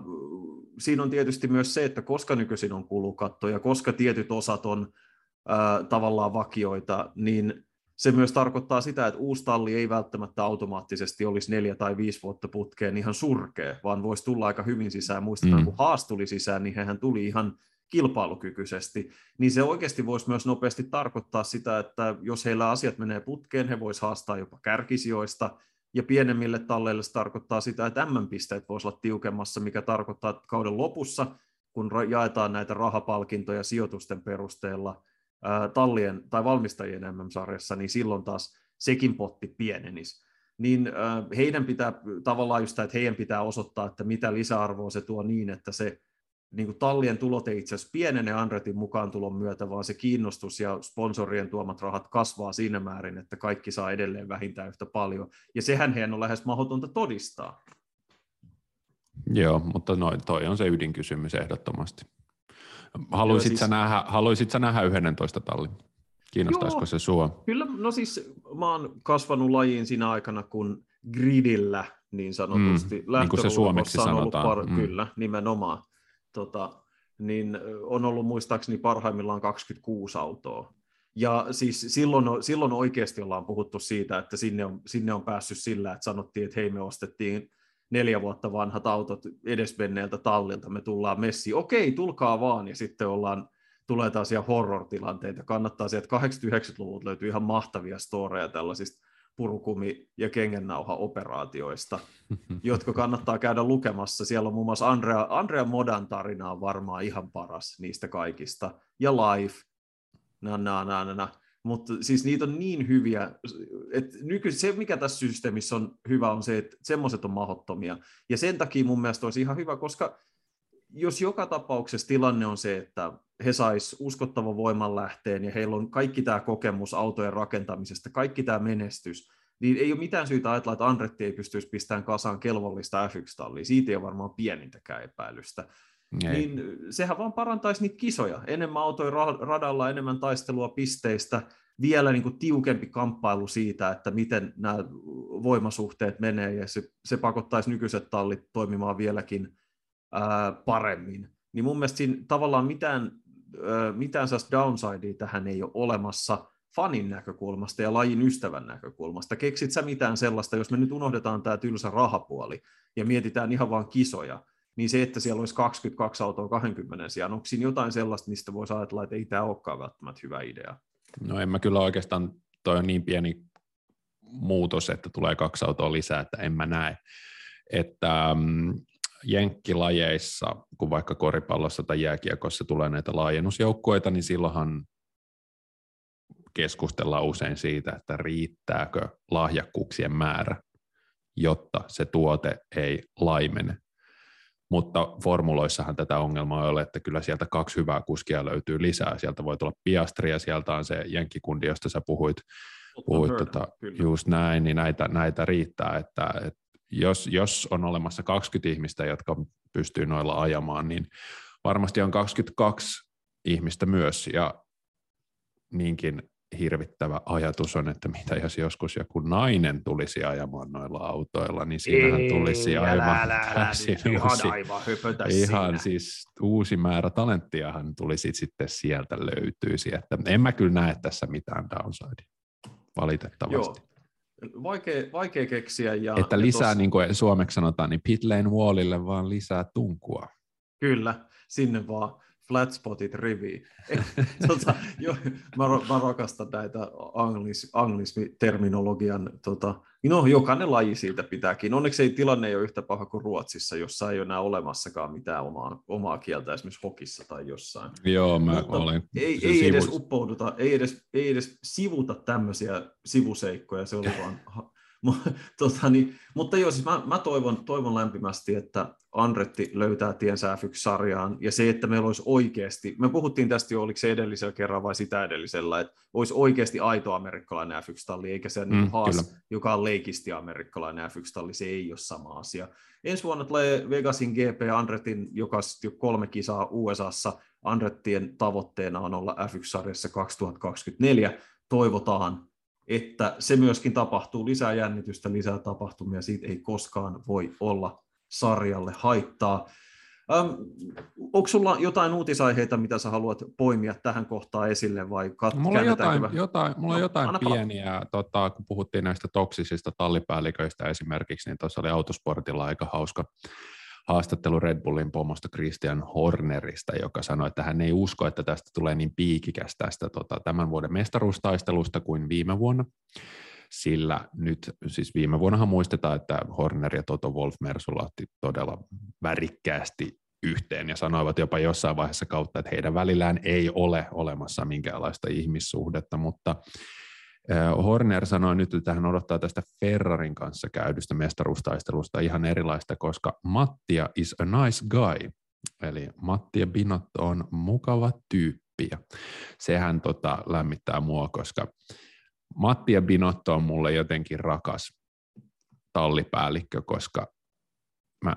siinä on tietysti myös se, että koska nykyisin on kulukatto ja koska tietyt osat on äh, tavallaan vakioita, niin se myös tarkoittaa sitä, että uusi talli ei välttämättä automaattisesti olisi neljä tai viisi vuotta putkeen ihan surkea, vaan voisi tulla aika hyvin sisään. Muistetaan, mm. kun Haas tuli sisään, niin hän tuli ihan kilpailukykyisesti, niin se oikeasti voisi myös nopeasti tarkoittaa sitä, että jos heillä asiat menee putkeen, he voisivat haastaa jopa kärkisijoista, ja pienemmille talleille se tarkoittaa sitä, että M-pisteet voisivat olla tiukemmassa, mikä tarkoittaa, että kauden lopussa, kun jaetaan näitä rahapalkintoja sijoitusten perusteella tallien tai valmistajien MM-sarjassa, niin silloin taas sekin potti pienenisi. Niin heidän pitää tavallaan just että heidän pitää osoittaa, että mitä lisäarvoa se tuo niin, että se niin kuin tallien tulot ei itse asiassa pienene Andretin mukaan tulon myötä, vaan se kiinnostus ja sponsorien tuomat rahat kasvaa siinä määrin, että kaikki saa edelleen vähintään yhtä paljon. Ja sehän heidän on lähes mahdotonta todistaa. Joo, mutta no, toi on se ydinkysymys ehdottomasti. Haluaisit, siis... sä, nähdä, haluaisit sä nähdä 11 tallin? Kiinnostaisiko Joo, se sua? Kyllä, no siis mä oon kasvanut lajiin siinä aikana, kun gridillä niin sanotusti. Mm, niin kuin se suomeksi sanotaan. Par- mm. Kyllä, nimenomaan tota, niin on ollut muistaakseni parhaimmillaan 26 autoa. Ja siis silloin, silloin oikeasti ollaan puhuttu siitä, että sinne on, sinne on päässyt sillä, että sanottiin, että hei me ostettiin neljä vuotta vanhat autot edesmenneeltä tallilta, me tullaan messiin, okei, tulkaa vaan, ja sitten ollaan, tulee taas horror-tilanteita, kannattaa sieltä 89-luvulta löytyy ihan mahtavia storeja tällaisista purukumi- ja kengennauha-operaatioista, jotka kannattaa käydä lukemassa. Siellä on muun muassa Andrea, Andrea Modan tarina on varmaan ihan paras niistä kaikista, ja Life, na, na, na, na, na. mutta siis niitä on niin hyviä, että nyky, se mikä tässä systeemissä on hyvä on se, että semmoiset on mahdottomia, ja sen takia mun mielestä olisi ihan hyvä, koska jos joka tapauksessa tilanne on se, että he sais uskottavan voimanlähteen ja heillä on kaikki tämä kokemus autojen rakentamisesta, kaikki tämä menestys, niin ei ole mitään syytä ajatella, että Andretti ei pystyisi pistämään kasaan kelvollista F1-tallia. Siitä ei ole varmaan pienintäkään epäilystä. Ei. Niin sehän vaan parantaisi niitä kisoja. Enemmän autoja radalla, enemmän taistelua pisteistä, vielä niin kuin tiukempi kamppailu siitä, että miten nämä voimasuhteet menee, ja se, se pakottaisi nykyiset tallit toimimaan vieläkin ää, paremmin. Niin mun mielestä siinä tavallaan mitään mitään sellaista downsidea tähän ei ole olemassa fanin näkökulmasta ja lajin ystävän näkökulmasta. Keksit sä mitään sellaista, jos me nyt unohdetaan tämä tylsä rahapuoli ja mietitään ihan vain kisoja, niin se, että siellä olisi 22 autoa 20 sijaan, onko siinä jotain sellaista, mistä voisi ajatella, että ei tämä olekaan välttämättä hyvä idea? No en mä kyllä oikeastaan, toi on niin pieni muutos, että tulee kaksi autoa lisää, että en mä näe. Että mm, jenkkilajeissa, kun vaikka koripallossa tai jääkiekossa tulee näitä laajennusjoukkueita, niin silloinhan keskustellaan usein siitä, että riittääkö lahjakkuuksien määrä, jotta se tuote ei laimene. Mutta formuloissahan tätä ongelmaa ei ole, että kyllä sieltä kaksi hyvää kuskia löytyy lisää. Sieltä voi tulla Piastri ja sieltä on se jenkkikundi, josta sä puhuit, puhuit tota, just näin, niin näitä, näitä riittää, että, että jos, jos on olemassa 20 ihmistä, jotka pystyy noilla ajamaan, niin varmasti on 22 ihmistä myös, ja niinkin hirvittävä ajatus on, että mitä jos joskus joku nainen tulisi ajamaan noilla autoilla, niin siinähän Ei, tulisi aivan älä, älä, täysin älä, uusi, aivan ihan siinä. siis uusi määrä talenttiahan tulisi sitten sieltä löytyisi, että en mä kyllä näe tässä mitään downsidea, valitettavasti. Joo vaikea, vaikea keksiä. Ja, että lisää, ja tos... niin kuin suomeksi sanotaan, niin pit lane wallille vaan lisää tunkua. Kyllä, sinne vaan flat spotit riviin. tota, jo, mä, mä, rakastan näitä anglis, anglismi-terminologian, tota, no jokainen laji siitä pitääkin. Onneksi ei tilanne ole yhtä paha kuin Ruotsissa, jossa ei ole enää olemassakaan mitään omaa, omaa kieltä esimerkiksi hokissa tai jossain. Joo, mä Mutta olen. Ei, ei edes uppouduta, ei edes, ei edes sivuta tämmöisiä sivuseikkoja, se oli vaan tota, niin, mutta joo, siis mä, mä toivon, toivon lämpimästi, että Andretti löytää tiensä F1-sarjaan, ja se, että meillä olisi oikeasti, me puhuttiin tästä jo, oliko se edellisellä kerralla vai sitä edellisellä, että olisi oikeasti aito amerikkalainen F1-talli, eikä se mm, Haas, kyllä. joka on leikisti amerikkalainen F1-talli, se ei ole sama asia. Ensi vuonna tulee Vegasin GP Andretin, joka jo kolme kisaa USAssa, Andrettien tavoitteena on olla F1-sarjassa 2024, toivotaan, että se myöskin tapahtuu, lisää jännitystä, lisää tapahtumia, siitä ei koskaan voi olla sarjalle haittaa. Ähm, onko sulla jotain uutisaiheita, mitä sä haluat poimia tähän kohtaan esille vai kat- mulla on jotain, jotain, mulla on no, jotain pieniä, tota, kun puhuttiin näistä toksisista tallipäälliköistä esimerkiksi, niin tuossa oli autosportilla aika hauska haastattelu Red Bullin pomosta Christian Hornerista, joka sanoi, että hän ei usko, että tästä tulee niin piikikäs tästä tota, tämän vuoden mestaruustaistelusta kuin viime vuonna sillä nyt, siis viime vuonnahan muistetaan, että Horner ja Toto Wolf Mersulla otti todella värikkäästi yhteen ja sanoivat jopa jossain vaiheessa kautta, että heidän välillään ei ole olemassa minkäänlaista ihmissuhdetta, mutta Horner sanoi nyt, että hän odottaa tästä Ferrarin kanssa käydystä mestaruustaistelusta ihan erilaista, koska Mattia is a nice guy, eli Mattia Binotto on mukava tyyppi. Ja sehän tota, lämmittää mua, koska Matti ja Binotto on mulle jotenkin rakas tallipäällikkö, koska mä,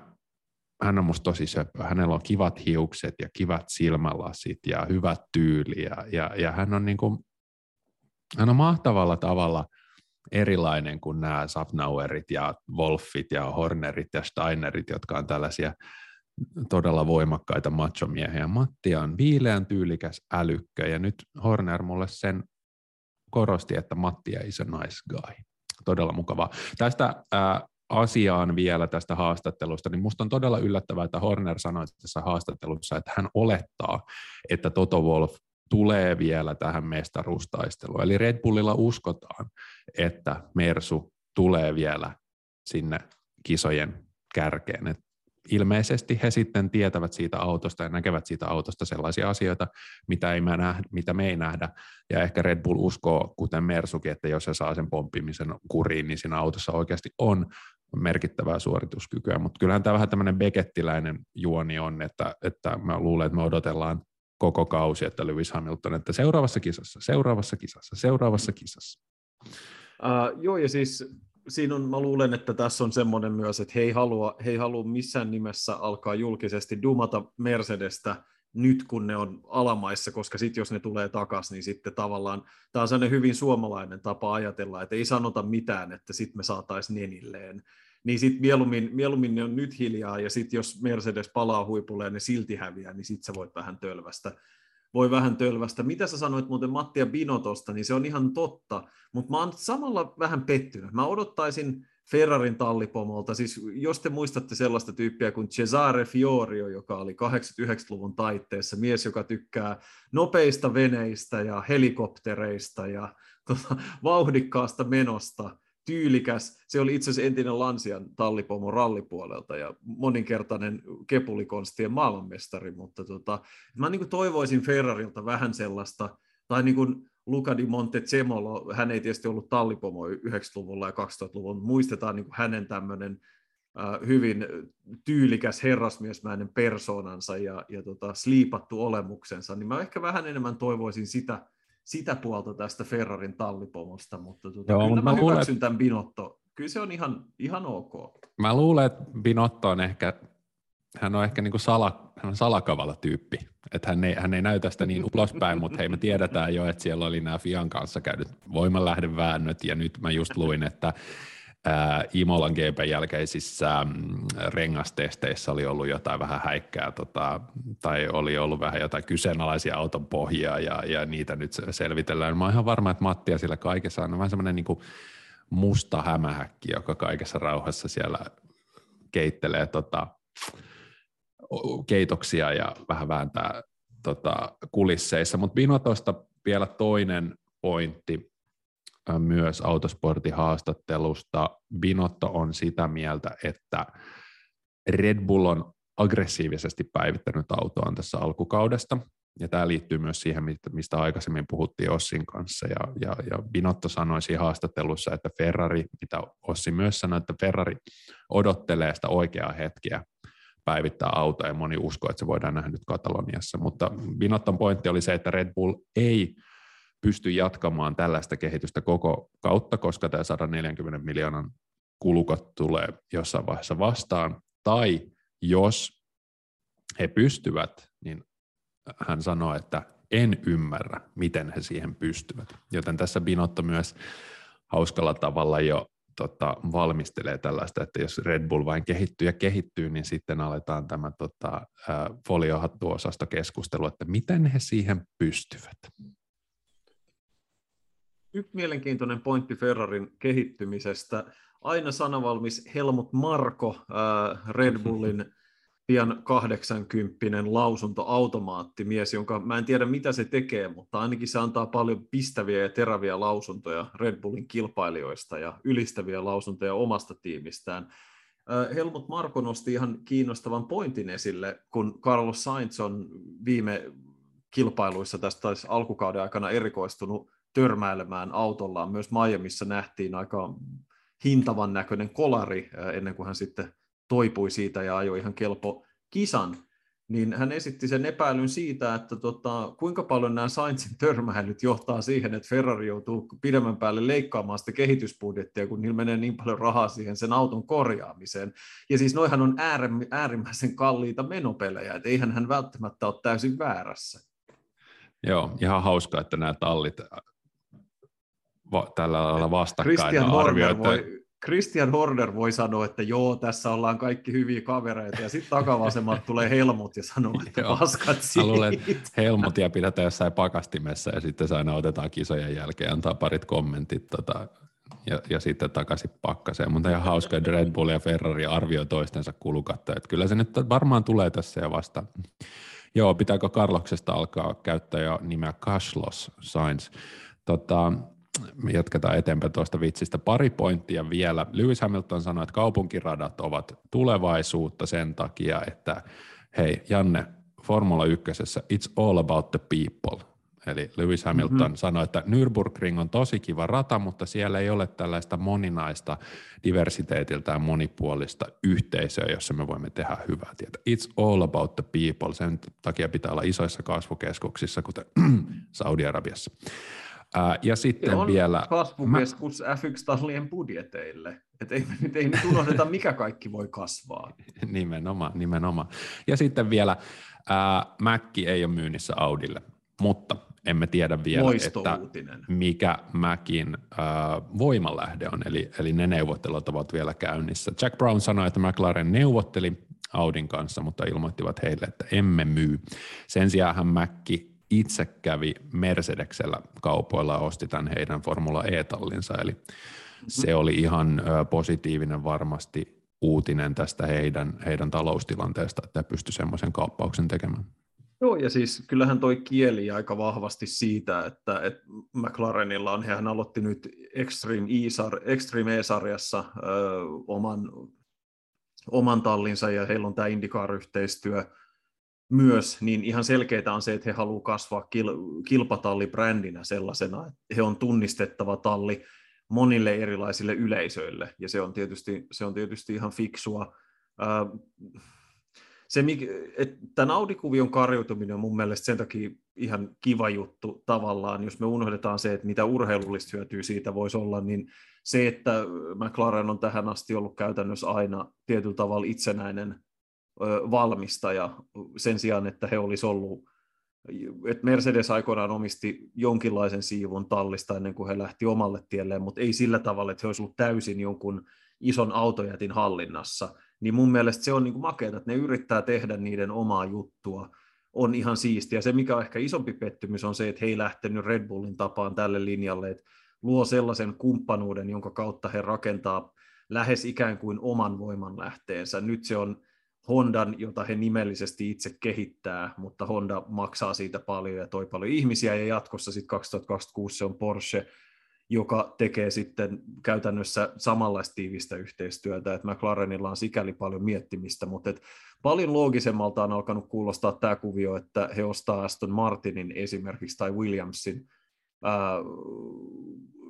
hän on musta tosi söpö. Hänellä on kivat hiukset ja kivat silmälasit ja hyvät tyyli ja, ja, ja hän on niin kuin, hän on mahtavalla tavalla erilainen kuin nämä Safnauerit ja Wolfit ja Hornerit ja Steinerit, jotka on tällaisia todella voimakkaita machomiehiä. Matti on viileän tyylikäs älykkö ja nyt Horner mulle sen korosti, että Matti is a nice guy. Todella mukavaa. Tästä ää, asiaan vielä tästä haastattelusta, niin musta on todella yllättävää, että Horner sanoi tässä haastattelussa, että hän olettaa, että Toto Wolf tulee vielä tähän mestaruustaisteluun. Eli Red Bullilla uskotaan, että Mersu tulee vielä sinne kisojen kärkeen. Et ilmeisesti he sitten tietävät siitä autosta ja näkevät siitä autosta sellaisia asioita, mitä, ei mä nähdä, mitä me ei nähdä. Ja ehkä Red Bull uskoo, kuten Mersukin, että jos se saa sen pomppimisen kuriin, niin siinä autossa oikeasti on merkittävää suorituskykyä. Mutta kyllähän tämä vähän tämmöinen bekettiläinen juoni on, että, että mä luulen, että me odotellaan koko kausi, että Lewis Hamilton, että seuraavassa kisassa, seuraavassa kisassa, seuraavassa kisassa. Uh, joo, ja siis siinä on, mä luulen, että tässä on semmoinen myös, että he ei halua, he ei halua missään nimessä alkaa julkisesti dumata Mercedestä nyt, kun ne on alamaissa, koska sitten jos ne tulee takaisin, niin sitten tavallaan tämä on sellainen hyvin suomalainen tapa ajatella, että ei sanota mitään, että sitten me saataisiin nenilleen. Niin sitten mieluummin, mieluummin ne on nyt hiljaa, ja sitten jos Mercedes palaa huipulle ja ne silti häviää, niin sitten sä voit vähän tölvästä voi vähän tölvästä. Mitä sä sanoit muuten Mattia Binotosta, niin se on ihan totta, mutta mä oon samalla vähän pettynyt. Mä odottaisin Ferrarin tallipomolta, siis jos te muistatte sellaista tyyppiä kuin Cesare Fiorio, joka oli 89-luvun taitteessa, mies, joka tykkää nopeista veneistä ja helikoptereista ja tota, vauhdikkaasta menosta, tyylikäs. Se oli itse asiassa entinen Lansian tallipomo rallipuolelta ja moninkertainen kepulikonstien maailmanmestari, mutta tota, mä niin kuin toivoisin Ferrarilta vähän sellaista, tai niin kuin Luca di Montezemolo, hän ei tietysti ollut tallipomo 90-luvulla ja 2000-luvulla, muistetaan niin kuin hänen tämmöinen hyvin tyylikäs herrasmiesmäinen persoonansa ja, ja tota, sliipattu olemuksensa, niin mä ehkä vähän enemmän toivoisin sitä, sitä puolta tästä Ferrarin tallipomosta, mutta tuota, Joo, kyllä mä, mä hyväksyn luulen, tämän Binotto. Kyllä se on ihan, ihan ok. Mä luulen, että Binotto on ehkä, hän on ehkä niin kuin sala, hän on salakavalla tyyppi. Että hän ei, hän ei näytä sitä niin ulospäin, mutta hei me tiedetään jo, että siellä oli nämä Fian kanssa käydyt voimanlähdeväännöt, ja nyt mä just luin, että ää, Imolan GP jälkeisissä mm, rengastesteissä oli ollut jotain vähän häikkää, tota, tai oli ollut vähän jotain kyseenalaisia auton pohjaa, ja, ja niitä nyt selvitellään. Mä oon ihan varma, että Mattia siellä kaikessa on vähän semmoinen niin musta hämähäkki, joka kaikessa rauhassa siellä keittelee tota, keitoksia ja vähän vääntää tota, kulisseissa. Mutta Binotosta vielä toinen pointti, myös autosportin haastattelusta. Binotto on sitä mieltä, että Red Bull on aggressiivisesti päivittänyt autoaan tässä alkukaudesta, ja tämä liittyy myös siihen, mistä aikaisemmin puhuttiin Ossin kanssa, ja, ja, ja Binotto sanoi siinä haastattelussa, että Ferrari, mitä Ossi myös sanoi, että Ferrari odottelee sitä oikeaa hetkeä päivittää autoa ja moni uskoo, että se voidaan nähdä nyt Kataloniassa. Mutta Binotton pointti oli se, että Red Bull ei pysty jatkamaan tällaista kehitystä koko kautta, koska tämä 140 miljoonan kulukot tulee jossain vaiheessa vastaan, tai jos he pystyvät, niin hän sanoi, että en ymmärrä, miten he siihen pystyvät. Joten tässä Binotto myös hauskalla tavalla jo tota, valmistelee tällaista, että jos Red Bull vain kehittyy ja kehittyy, niin sitten aletaan tämä tota, foliohattuosasto keskustelu, että miten he siihen pystyvät. Yksi mielenkiintoinen pointti Ferrarin kehittymisestä. Aina sanavalmis Helmut Marko, äh, Red Bullin pian 80 lausuntoautomaatti, mies, jonka mä en tiedä mitä se tekee, mutta ainakin se antaa paljon pistäviä ja teräviä lausuntoja Red Bullin kilpailijoista ja ylistäviä lausuntoja omasta tiimistään. Äh, Helmut Marko nosti ihan kiinnostavan pointin esille, kun Carlos Sainz on viime kilpailuissa tästä alkukauden aikana erikoistunut törmäilemään autollaan. Myös Miamiissa nähtiin aika hintavan näköinen kolari ennen kuin hän sitten toipui siitä ja ajoi ihan kelpo kisan, niin hän esitti sen epäilyn siitä, että tota, kuinka paljon nämä Sainzin törmäilyt johtaa siihen, että Ferrari joutuu pidemmän päälle leikkaamaan sitä kehitysbudjettia, kun niillä menee niin paljon rahaa siihen sen auton korjaamiseen. Ja siis noihan on äärimmäisen kalliita menopelejä, että eihän hän välttämättä ole täysin väärässä. Joo, ihan hauska, että nämä tallit va- tällä lailla vastakkain Christian Horner, voi, Christian Horner voi sanoa, että joo, tässä ollaan kaikki hyviä kavereita, ja sitten takavasemmalta tulee Helmut ja sanoo, että paskat siitä. Luulen, Helmutia pidetään jossain pakastimessa, ja sitten se aina otetaan kisojen jälkeen, antaa parit kommentit, tota, ja, ja sitten takaisin pakkaseen. Mutta ihan hauska, että Red Bull ja Ferrari arvioi toistensa kulukattoja. Että kyllä se nyt varmaan tulee tässä ja vasta. Joo, pitääkö Karloksesta alkaa käyttää jo nimeä Cashlos Science? Tota, me jatketaan eteenpäin tuosta vitsistä. Pari pointtia vielä. Lewis Hamilton sanoi, että kaupunkiradat ovat tulevaisuutta sen takia, että hei Janne, Formula 1, it's all about the people. Eli Lewis Hamilton mm-hmm. sanoi, että Nürburgring on tosi kiva rata, mutta siellä ei ole tällaista moninaista diversiteetiltään monipuolista yhteisöä, jossa me voimme tehdä hyvää tietä. It's all about the people. Sen takia pitää olla isoissa kasvukeskuksissa, kuten Saudi-Arabiassa. Ää, ja sitten on vielä... kasvukeskus mä... F1-tallien budjeteille. Että ei, nyt, ei nyt unohdeta, mikä kaikki voi kasvaa. nimenomaan, nimenomaan. Ja sitten vielä, ää, Mäkki ei ole myynnissä Audille, mutta emme tiedä vielä, että mikä Mäkin äh, voimalähde on, eli, eli ne neuvottelut ovat vielä käynnissä. Jack Brown sanoi, että McLaren neuvotteli Audin kanssa, mutta ilmoittivat heille, että emme myy. Sen sijaan Mäkki itse kävi Mercedeksellä kaupoilla ja osti tämän heidän Formula E-tallinsa, eli se oli ihan positiivinen varmasti uutinen tästä heidän, heidän taloustilanteesta, että pystyi semmoisen kauppauksen tekemään. Joo, ja siis kyllähän toi kieli aika vahvasti siitä, että, että McLarenilla on, hän aloitti nyt Extreme, E-sar, Extreme E-sarjassa ö, oman, oman tallinsa, ja heillä on tämä IndyCar-yhteistyö, myös, niin ihan selkeää on se, että he haluavat kasvaa kil- kilpatallibrändinä sellaisena, että he on tunnistettava talli monille erilaisille yleisöille, ja se on tietysti, se on tietysti ihan fiksua. Se, että tämän Audi-kuvion karjutuminen on mun mielestä sen takia ihan kiva juttu tavallaan, jos me unohdetaan se, että mitä urheilullista hyötyä siitä voisi olla, niin se, että McLaren on tähän asti ollut käytännössä aina tietyllä tavalla itsenäinen valmistaja sen sijaan, että he olisi ollut, että Mercedes aikoinaan omisti jonkinlaisen siivun tallista ennen kuin he lähti omalle tielleen, mutta ei sillä tavalla, että he olisi ollut täysin jonkun ison autojätin hallinnassa, niin mun mielestä se on niin makeata, että ne yrittää tehdä niiden omaa juttua, on ihan siistiä. Se, mikä on ehkä isompi pettymys, on se, että he ei lähtenyt Red Bullin tapaan tälle linjalle, että luo sellaisen kumppanuuden, jonka kautta he rakentaa lähes ikään kuin oman voimanlähteensä. Nyt se on Hondan, jota he nimellisesti itse kehittää, mutta Honda maksaa siitä paljon ja toi paljon ihmisiä, ja jatkossa sitten 2026 se on Porsche, joka tekee sitten käytännössä samanlaista tiivistä yhteistyötä, että McLarenilla on sikäli paljon miettimistä, mutta et paljon loogisemmalta on alkanut kuulostaa tämä kuvio, että he ostaa Aston Martinin esimerkiksi tai Williamsin. Ää,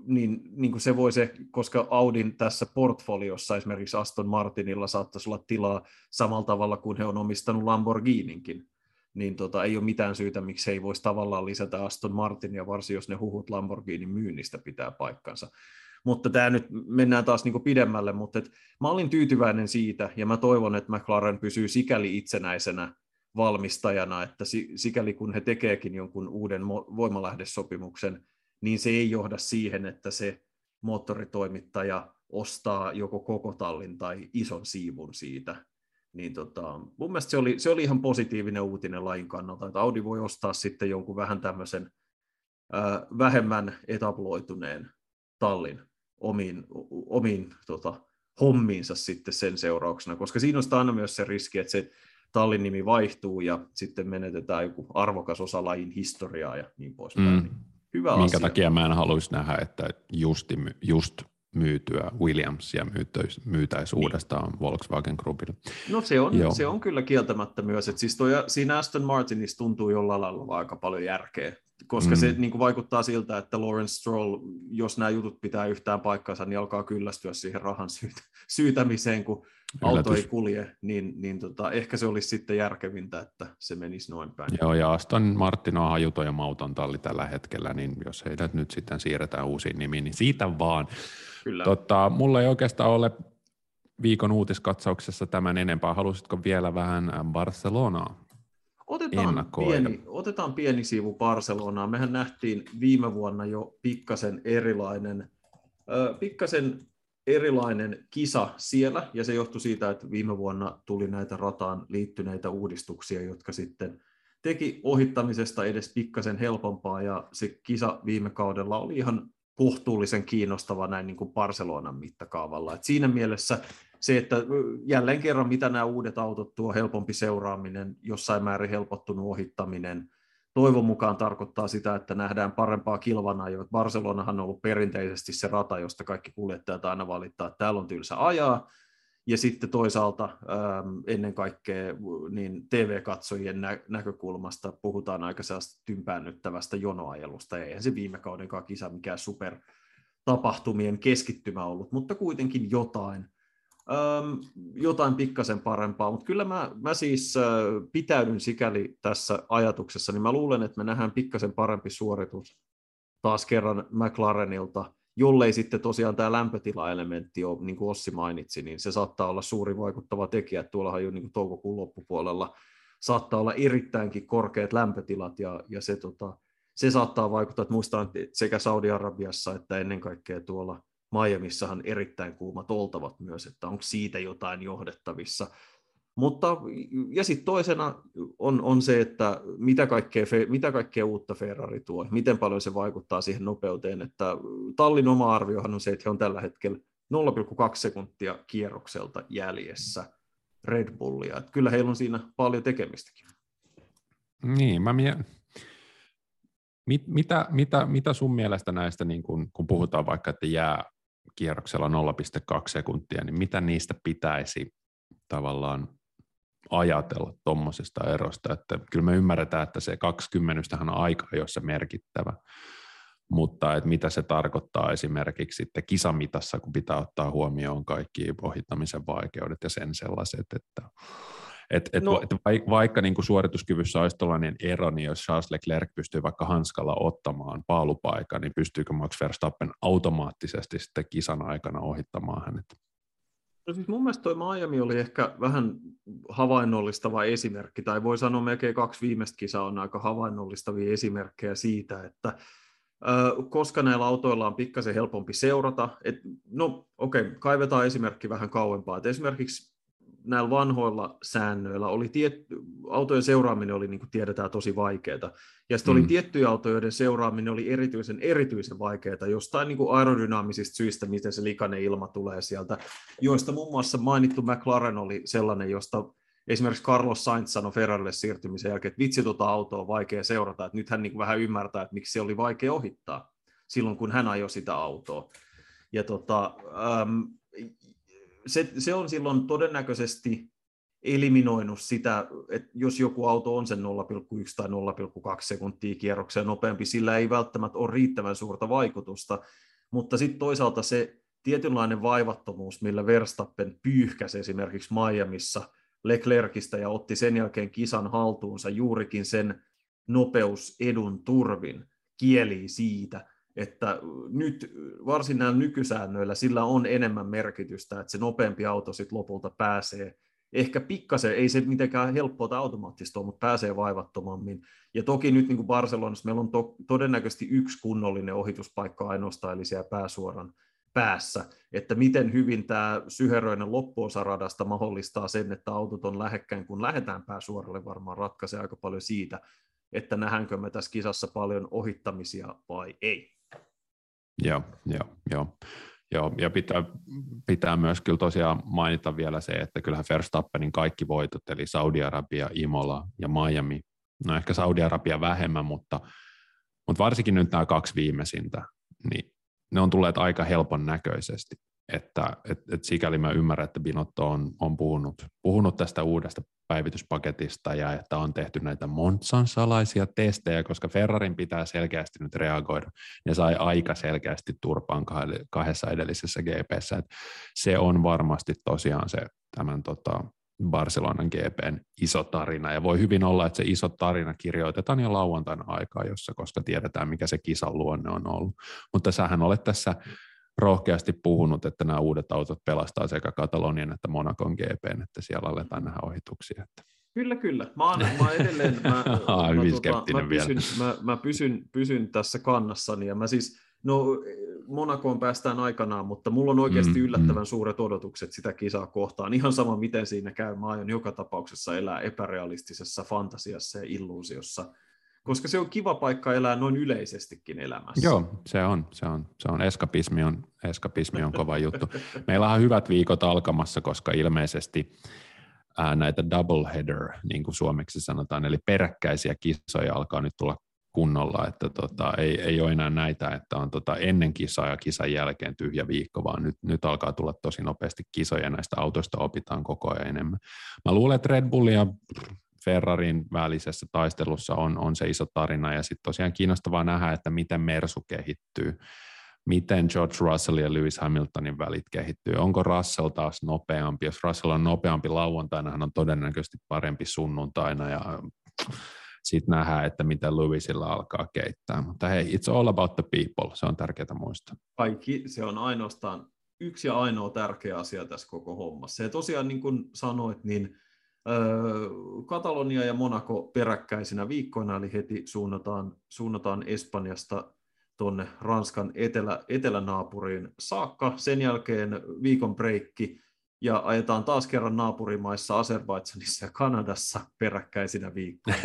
niin, niin kuin se voi se, koska Audin tässä portfoliossa esimerkiksi Aston Martinilla saattaisi olla tilaa samalla tavalla kuin he on omistanut Lamborghininkin, niin tota, ei ole mitään syytä, miksi he ei voisi tavallaan lisätä Aston Martinia, varsin jos ne huhut Lamborghinin myynnistä pitää paikkansa. Mutta tämä nyt mennään taas niin pidemmälle, mutta et mä olin tyytyväinen siitä, ja mä toivon, että McLaren pysyy sikäli itsenäisenä valmistajana, että sikäli kun he tekeekin jonkun uuden voimalähdesopimuksen, niin se ei johda siihen, että se moottoritoimittaja ostaa joko koko tallin tai ison siivun siitä. Niin tota, mun mielestä se oli, se oli ihan positiivinen uutinen lajin kannalta, että Audi voi ostaa sitten jonkun vähän tämmöisen äh, vähemmän etabloituneen tallin omiin, omiin tota, hommiinsa sitten sen seurauksena, koska siinä on aina myös se riski, että se tallin nimi vaihtuu ja sitten menetetään joku arvokas osa lajin historiaa ja niin poispäin. Mm. Hyvä Minkä asia. takia mä en haluaisi nähdä, että just, just myytyä Williamsia myytäisi, myytäisi niin. uudestaan Volkswagen Groupille. No se on, se on kyllä kieltämättä myös, että siis toi, siinä Aston Martinissa tuntuu jollain lailla aika paljon järkeä, koska mm. se niin kuin vaikuttaa siltä, että Lawrence Stroll, jos nämä jutut pitää yhtään paikkansa, niin alkaa kyllästyä siihen rahan syytä, syytämiseen, kun auto ei kulje, niin, niin tota, ehkä se olisi sitten järkevintä, että se menisi noin päin. Joo, ja Aston Martin on hajuton ja mauton talli tällä hetkellä, niin jos heidät nyt sitten siirretään uusiin nimiin, niin siitä vaan. Kyllä. Tota, mulla ei oikeastaan ole viikon uutiskatsauksessa tämän enempää. Halusitko vielä vähän Barcelonaa Otetaan pieni, otetaan pieni siivu Barcelonaa. Mehän nähtiin viime vuonna jo pikkasen erilainen, äh, pikkasen erilainen kisa siellä, ja se johtui siitä, että viime vuonna tuli näitä rataan liittyneitä uudistuksia, jotka sitten teki ohittamisesta edes pikkasen helpompaa, ja se kisa viime kaudella oli ihan kohtuullisen kiinnostava näin niin kuin Barcelonan mittakaavalla. Et siinä mielessä se, että jälleen kerran mitä nämä uudet autot tuo, helpompi seuraaminen, jossain määrin helpottunut ohittaminen, toivon mukaan tarkoittaa sitä, että nähdään parempaa kilvanajoa. Barcelonahan on ollut perinteisesti se rata, josta kaikki kuljettajat aina valittaa, että täällä on tylsä ajaa, ja sitten toisaalta ähm, ennen kaikkea niin TV-katsojien nä- näkökulmasta puhutaan aika sellaista tympäännyttävästä jonoajelusta, eihän se viime kaudenkaan kisa mikään super tapahtumien keskittymä ollut, mutta kuitenkin jotain. Jotain pikkasen parempaa, mutta kyllä mä, mä siis pitäydyn sikäli tässä ajatuksessa, niin mä luulen, että me nähdään pikkasen parempi suoritus taas kerran McLarenilta, jollei sitten tosiaan tämä lämpötilaelementti ole, niin kuin Ossi mainitsi, niin se saattaa olla suuri vaikuttava tekijä. Tuollahan jo niin kuin toukokuun loppupuolella saattaa olla erittäinkin korkeat lämpötilat, ja, ja se, tota, se saattaa vaikuttaa, että muistan sekä Saudi-Arabiassa että ennen kaikkea tuolla Miamissahan erittäin kuumat oltavat myös, että onko siitä jotain johdettavissa. Mutta, ja sitten toisena on, on se, että mitä kaikkea, mitä kaikkea uutta Ferrari tuo, miten paljon se vaikuttaa siihen nopeuteen, että tallin oma arviohan on se, että he on tällä hetkellä 0,2 sekuntia kierrokselta jäljessä Red Bullia. Että kyllä heillä on siinä paljon tekemistäkin. Niin, mä mie- Mit, mitä, mitä, mitä sun mielestä näistä, niin kun, kun puhutaan vaikka, että jää kierroksella 0,2 sekuntia, niin mitä niistä pitäisi tavallaan ajatella tuommoisesta erosta, että kyllä me ymmärretään, että se 20 on aika jossa merkittävä, mutta että mitä se tarkoittaa esimerkiksi sitten kisamitassa, kun pitää ottaa huomioon kaikki ohittamisen vaikeudet ja sen sellaiset, että et, et, no. et vaikka niin kuin suorituskyvyssä olisi tällainen ero, niin jos Charles Leclerc pystyy vaikka hanskalla ottamaan paalupaikan, niin pystyykö Max Verstappen automaattisesti sitten kisan aikana ohittamaan hänet? No siis mun mielestä toi Miami oli ehkä vähän havainnollistava esimerkki, tai voi sanoa melkein kaksi viimeistä kisaa on aika havainnollistavia esimerkkejä siitä, että koska näillä autoilla on pikkasen helpompi seurata, et, no okei, okay, kaivetaan esimerkki vähän kauempaa, Et esimerkiksi näillä vanhoilla säännöillä oli tiet, autojen seuraaminen oli, niin kuin tiedetään, tosi vaikeaa. Ja sitten mm. oli tiettyjä autoja, joiden seuraaminen oli erityisen, erityisen vaikeaa jostain niin kuin aerodynaamisista syistä, miten se likainen ilma tulee sieltä, joista muun muassa mainittu McLaren oli sellainen, josta esimerkiksi Carlos Sainz sanoi Ferrarille siirtymisen jälkeen, että vitsi tuota autoa on vaikea seurata, että nyt hän niin kuin vähän ymmärtää, että miksi se oli vaikea ohittaa silloin, kun hän ajoi sitä autoa. Ja tota, se, se on silloin todennäköisesti eliminoinut sitä, että jos joku auto on sen 0,1 tai 0,2 sekuntia kierrokseen nopeampi, sillä ei välttämättä ole riittävän suurta vaikutusta, mutta sitten toisaalta se tietynlainen vaivattomuus, millä Verstappen pyyhkäsi esimerkiksi Miamiissa Leclercistä ja otti sen jälkeen kisan haltuunsa juurikin sen nopeusedun turvin, kieli siitä, että nyt varsin näillä nykysäännöillä sillä on enemmän merkitystä, että se nopeampi auto sitten lopulta pääsee ehkä pikkasen, ei se mitenkään helppoa tai automaattista ole, mutta pääsee vaivattomammin. Ja toki nyt niin kuin Barcelonassa meillä on to, todennäköisesti yksi kunnollinen ohituspaikka ainoastaan, eli siellä pääsuoran päässä, että miten hyvin tämä syheröinen loppuosa radasta mahdollistaa sen, että autot on lähekkäin, kun lähdetään pääsuoralle, varmaan ratkaisee aika paljon siitä, että nähdäänkö me tässä kisassa paljon ohittamisia vai ei. Joo, joo, joo. Joo, ja pitää, pitää myös kyllä tosiaan mainita vielä se, että kyllähän Verstappenin kaikki voitot, eli Saudi-Arabia, Imola ja Miami, no ehkä Saudi-Arabia vähemmän, mutta, mutta varsinkin nyt nämä kaksi viimeisintä, niin ne on tulleet aika helpon näköisesti. Että et, et sikäli mä ymmärrän, että Binotto on, on puhunut, puhunut tästä uudesta päivityspaketista ja että on tehty näitä Monsan salaisia testejä, koska Ferrarin pitää selkeästi nyt reagoida. Ne sai aika selkeästi turpaan kahdessa edellisessä GPssä. Et se on varmasti tosiaan se tämän tota, Barcelonan GPn iso tarina, ja voi hyvin olla, että se iso tarina kirjoitetaan jo lauantaina aikaa, jossa, koska tiedetään, mikä se kisan luonne on ollut. Mutta sähän olet tässä rohkeasti puhunut, että nämä uudet autot pelastaa sekä Katalonian että Monacon GPn, että siellä aletaan nähdä ohituksia. Että. Kyllä, kyllä. Mä, oon, mä edelleen mä, mä, tota, mä, pysyn, mä, mä pysyn, pysyn tässä kannassani, ja mä siis, no Monakoon päästään aikanaan, mutta mulla on oikeasti mm, yllättävän mm. suuret odotukset sitä kisaa kohtaan. Ihan sama, miten siinä käy. Mä aion joka tapauksessa elää epärealistisessa fantasiassa ja illuusiossa, koska se on kiva paikka elää noin yleisestikin elämässä. Joo, se on. Se on, se on eskapismi on, eskapismi on kova juttu. Meillä on hyvät viikot alkamassa, koska ilmeisesti ää, näitä double header, niin kuin suomeksi sanotaan, eli peräkkäisiä kisoja alkaa nyt tulla kunnolla, että tota, ei, ei ole enää näitä, että on tota ennen kisaa ja kisan jälkeen tyhjä viikko, vaan nyt, nyt alkaa tulla tosi nopeasti kisoja ja näistä autoista opitaan koko ajan enemmän. Mä luulen, että Red Bull ja Ferrarin välisessä taistelussa on, on se iso tarina ja sitten tosiaan kiinnostavaa nähdä, että miten Mersu kehittyy, miten George Russell ja Lewis Hamiltonin välit kehittyy. Onko Russell taas nopeampi? Jos Russell on nopeampi lauantaina, hän on todennäköisesti parempi sunnuntaina ja sitten nähdään, että mitä Lewisilla alkaa keittää. Mutta hei, it's all about the people, se on tärkeää muistaa. Kaikki, se on ainoastaan yksi ja ainoa tärkeä asia tässä koko hommassa. Ja tosiaan niin kuin sanoit, niin Katalonia ja Monaco peräkkäisinä viikkoina, eli heti suunnataan, suunnataan Espanjasta tuonne Ranskan etelä, etelänaapuriin saakka. Sen jälkeen viikon breikki ja ajetaan taas kerran naapurimaissa Azerbaidsanissa ja Kanadassa peräkkäisinä viikkoina.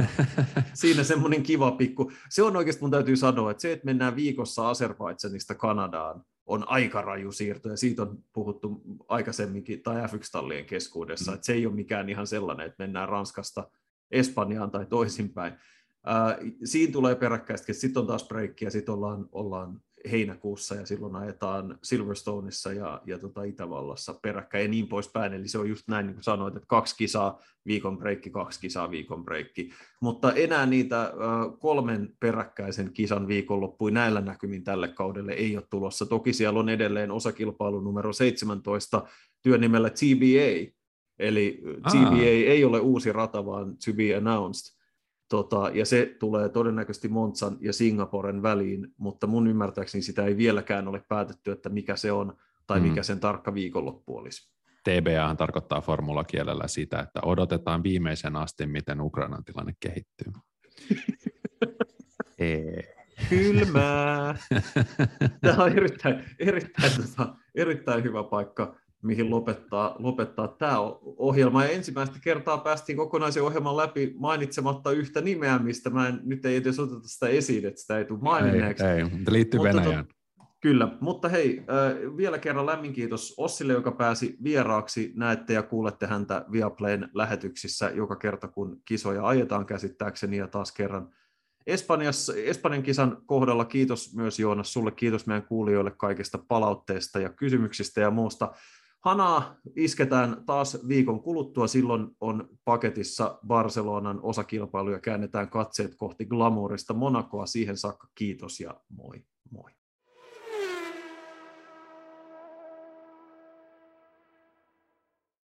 Siinä semmoinen kiva pikku. Se on oikeasti, mun täytyy sanoa, että se, että mennään viikossa Azerbaidsanista Kanadaan, on aika raju siirto, ja siitä on puhuttu aikaisemminkin, tai F1-tallien keskuudessa, mm. että se ei ole mikään ihan sellainen, että mennään Ranskasta Espanjaan tai toisinpäin. Siinä tulee peräkkäistä, sitten on taas breikki, ja sitten ollaan, ollaan heinäkuussa ja silloin ajetaan Silverstoneissa ja, ja tota Itävallassa peräkkäin ja niin poispäin. Eli se on just näin, niin kuin sanoit, että kaksi kisaa viikon breikki, kaksi kisaa viikon breikki. Mutta enää niitä kolmen peräkkäisen kisan viikonloppuja näillä näkymin tälle kaudelle ei ole tulossa. Toki siellä on edelleen osakilpailu numero 17 työnimellä TBA, eli TBA ei ole uusi rata, vaan to be announced. Tota, ja se tulee todennäköisesti Montsan ja Singaporen väliin, mutta mun ymmärtääkseni sitä ei vieläkään ole päätetty, että mikä se on tai mikä mm. sen tarkka viikonloppu olisi. TBA tarkoittaa formulakielellä sitä, että odotetaan viimeisen asti, miten Ukrainan tilanne kehittyy. Kylmää. Tämä on erittäin, erittäin, tota, erittäin hyvä paikka mihin lopettaa, lopettaa tämä ohjelma. Ja ensimmäistä kertaa päästiin kokonaisen ohjelman läpi mainitsematta yhtä nimeä, mistä mä en, nyt ei edes oteta sitä esiin, että sitä ei tule maininneeksi. Ei, ei mutta liittyy mutta Venäjään. Tot, Kyllä, mutta hei, äh, vielä kerran lämmin kiitos Ossille, joka pääsi vieraaksi. Näette ja kuulette häntä Viaplayn lähetyksissä joka kerta, kun kisoja ajetaan käsittääkseni ja taas kerran Espanjassa, Espanjan kisan kohdalla kiitos myös Joonas sulle, kiitos meidän kuulijoille kaikista palautteista ja kysymyksistä ja muusta. Hanaa isketään taas viikon kuluttua, silloin on paketissa Barcelonan osakilpailu ja käännetään katseet kohti glamourista Monakoa. Siihen saakka kiitos ja moi moi.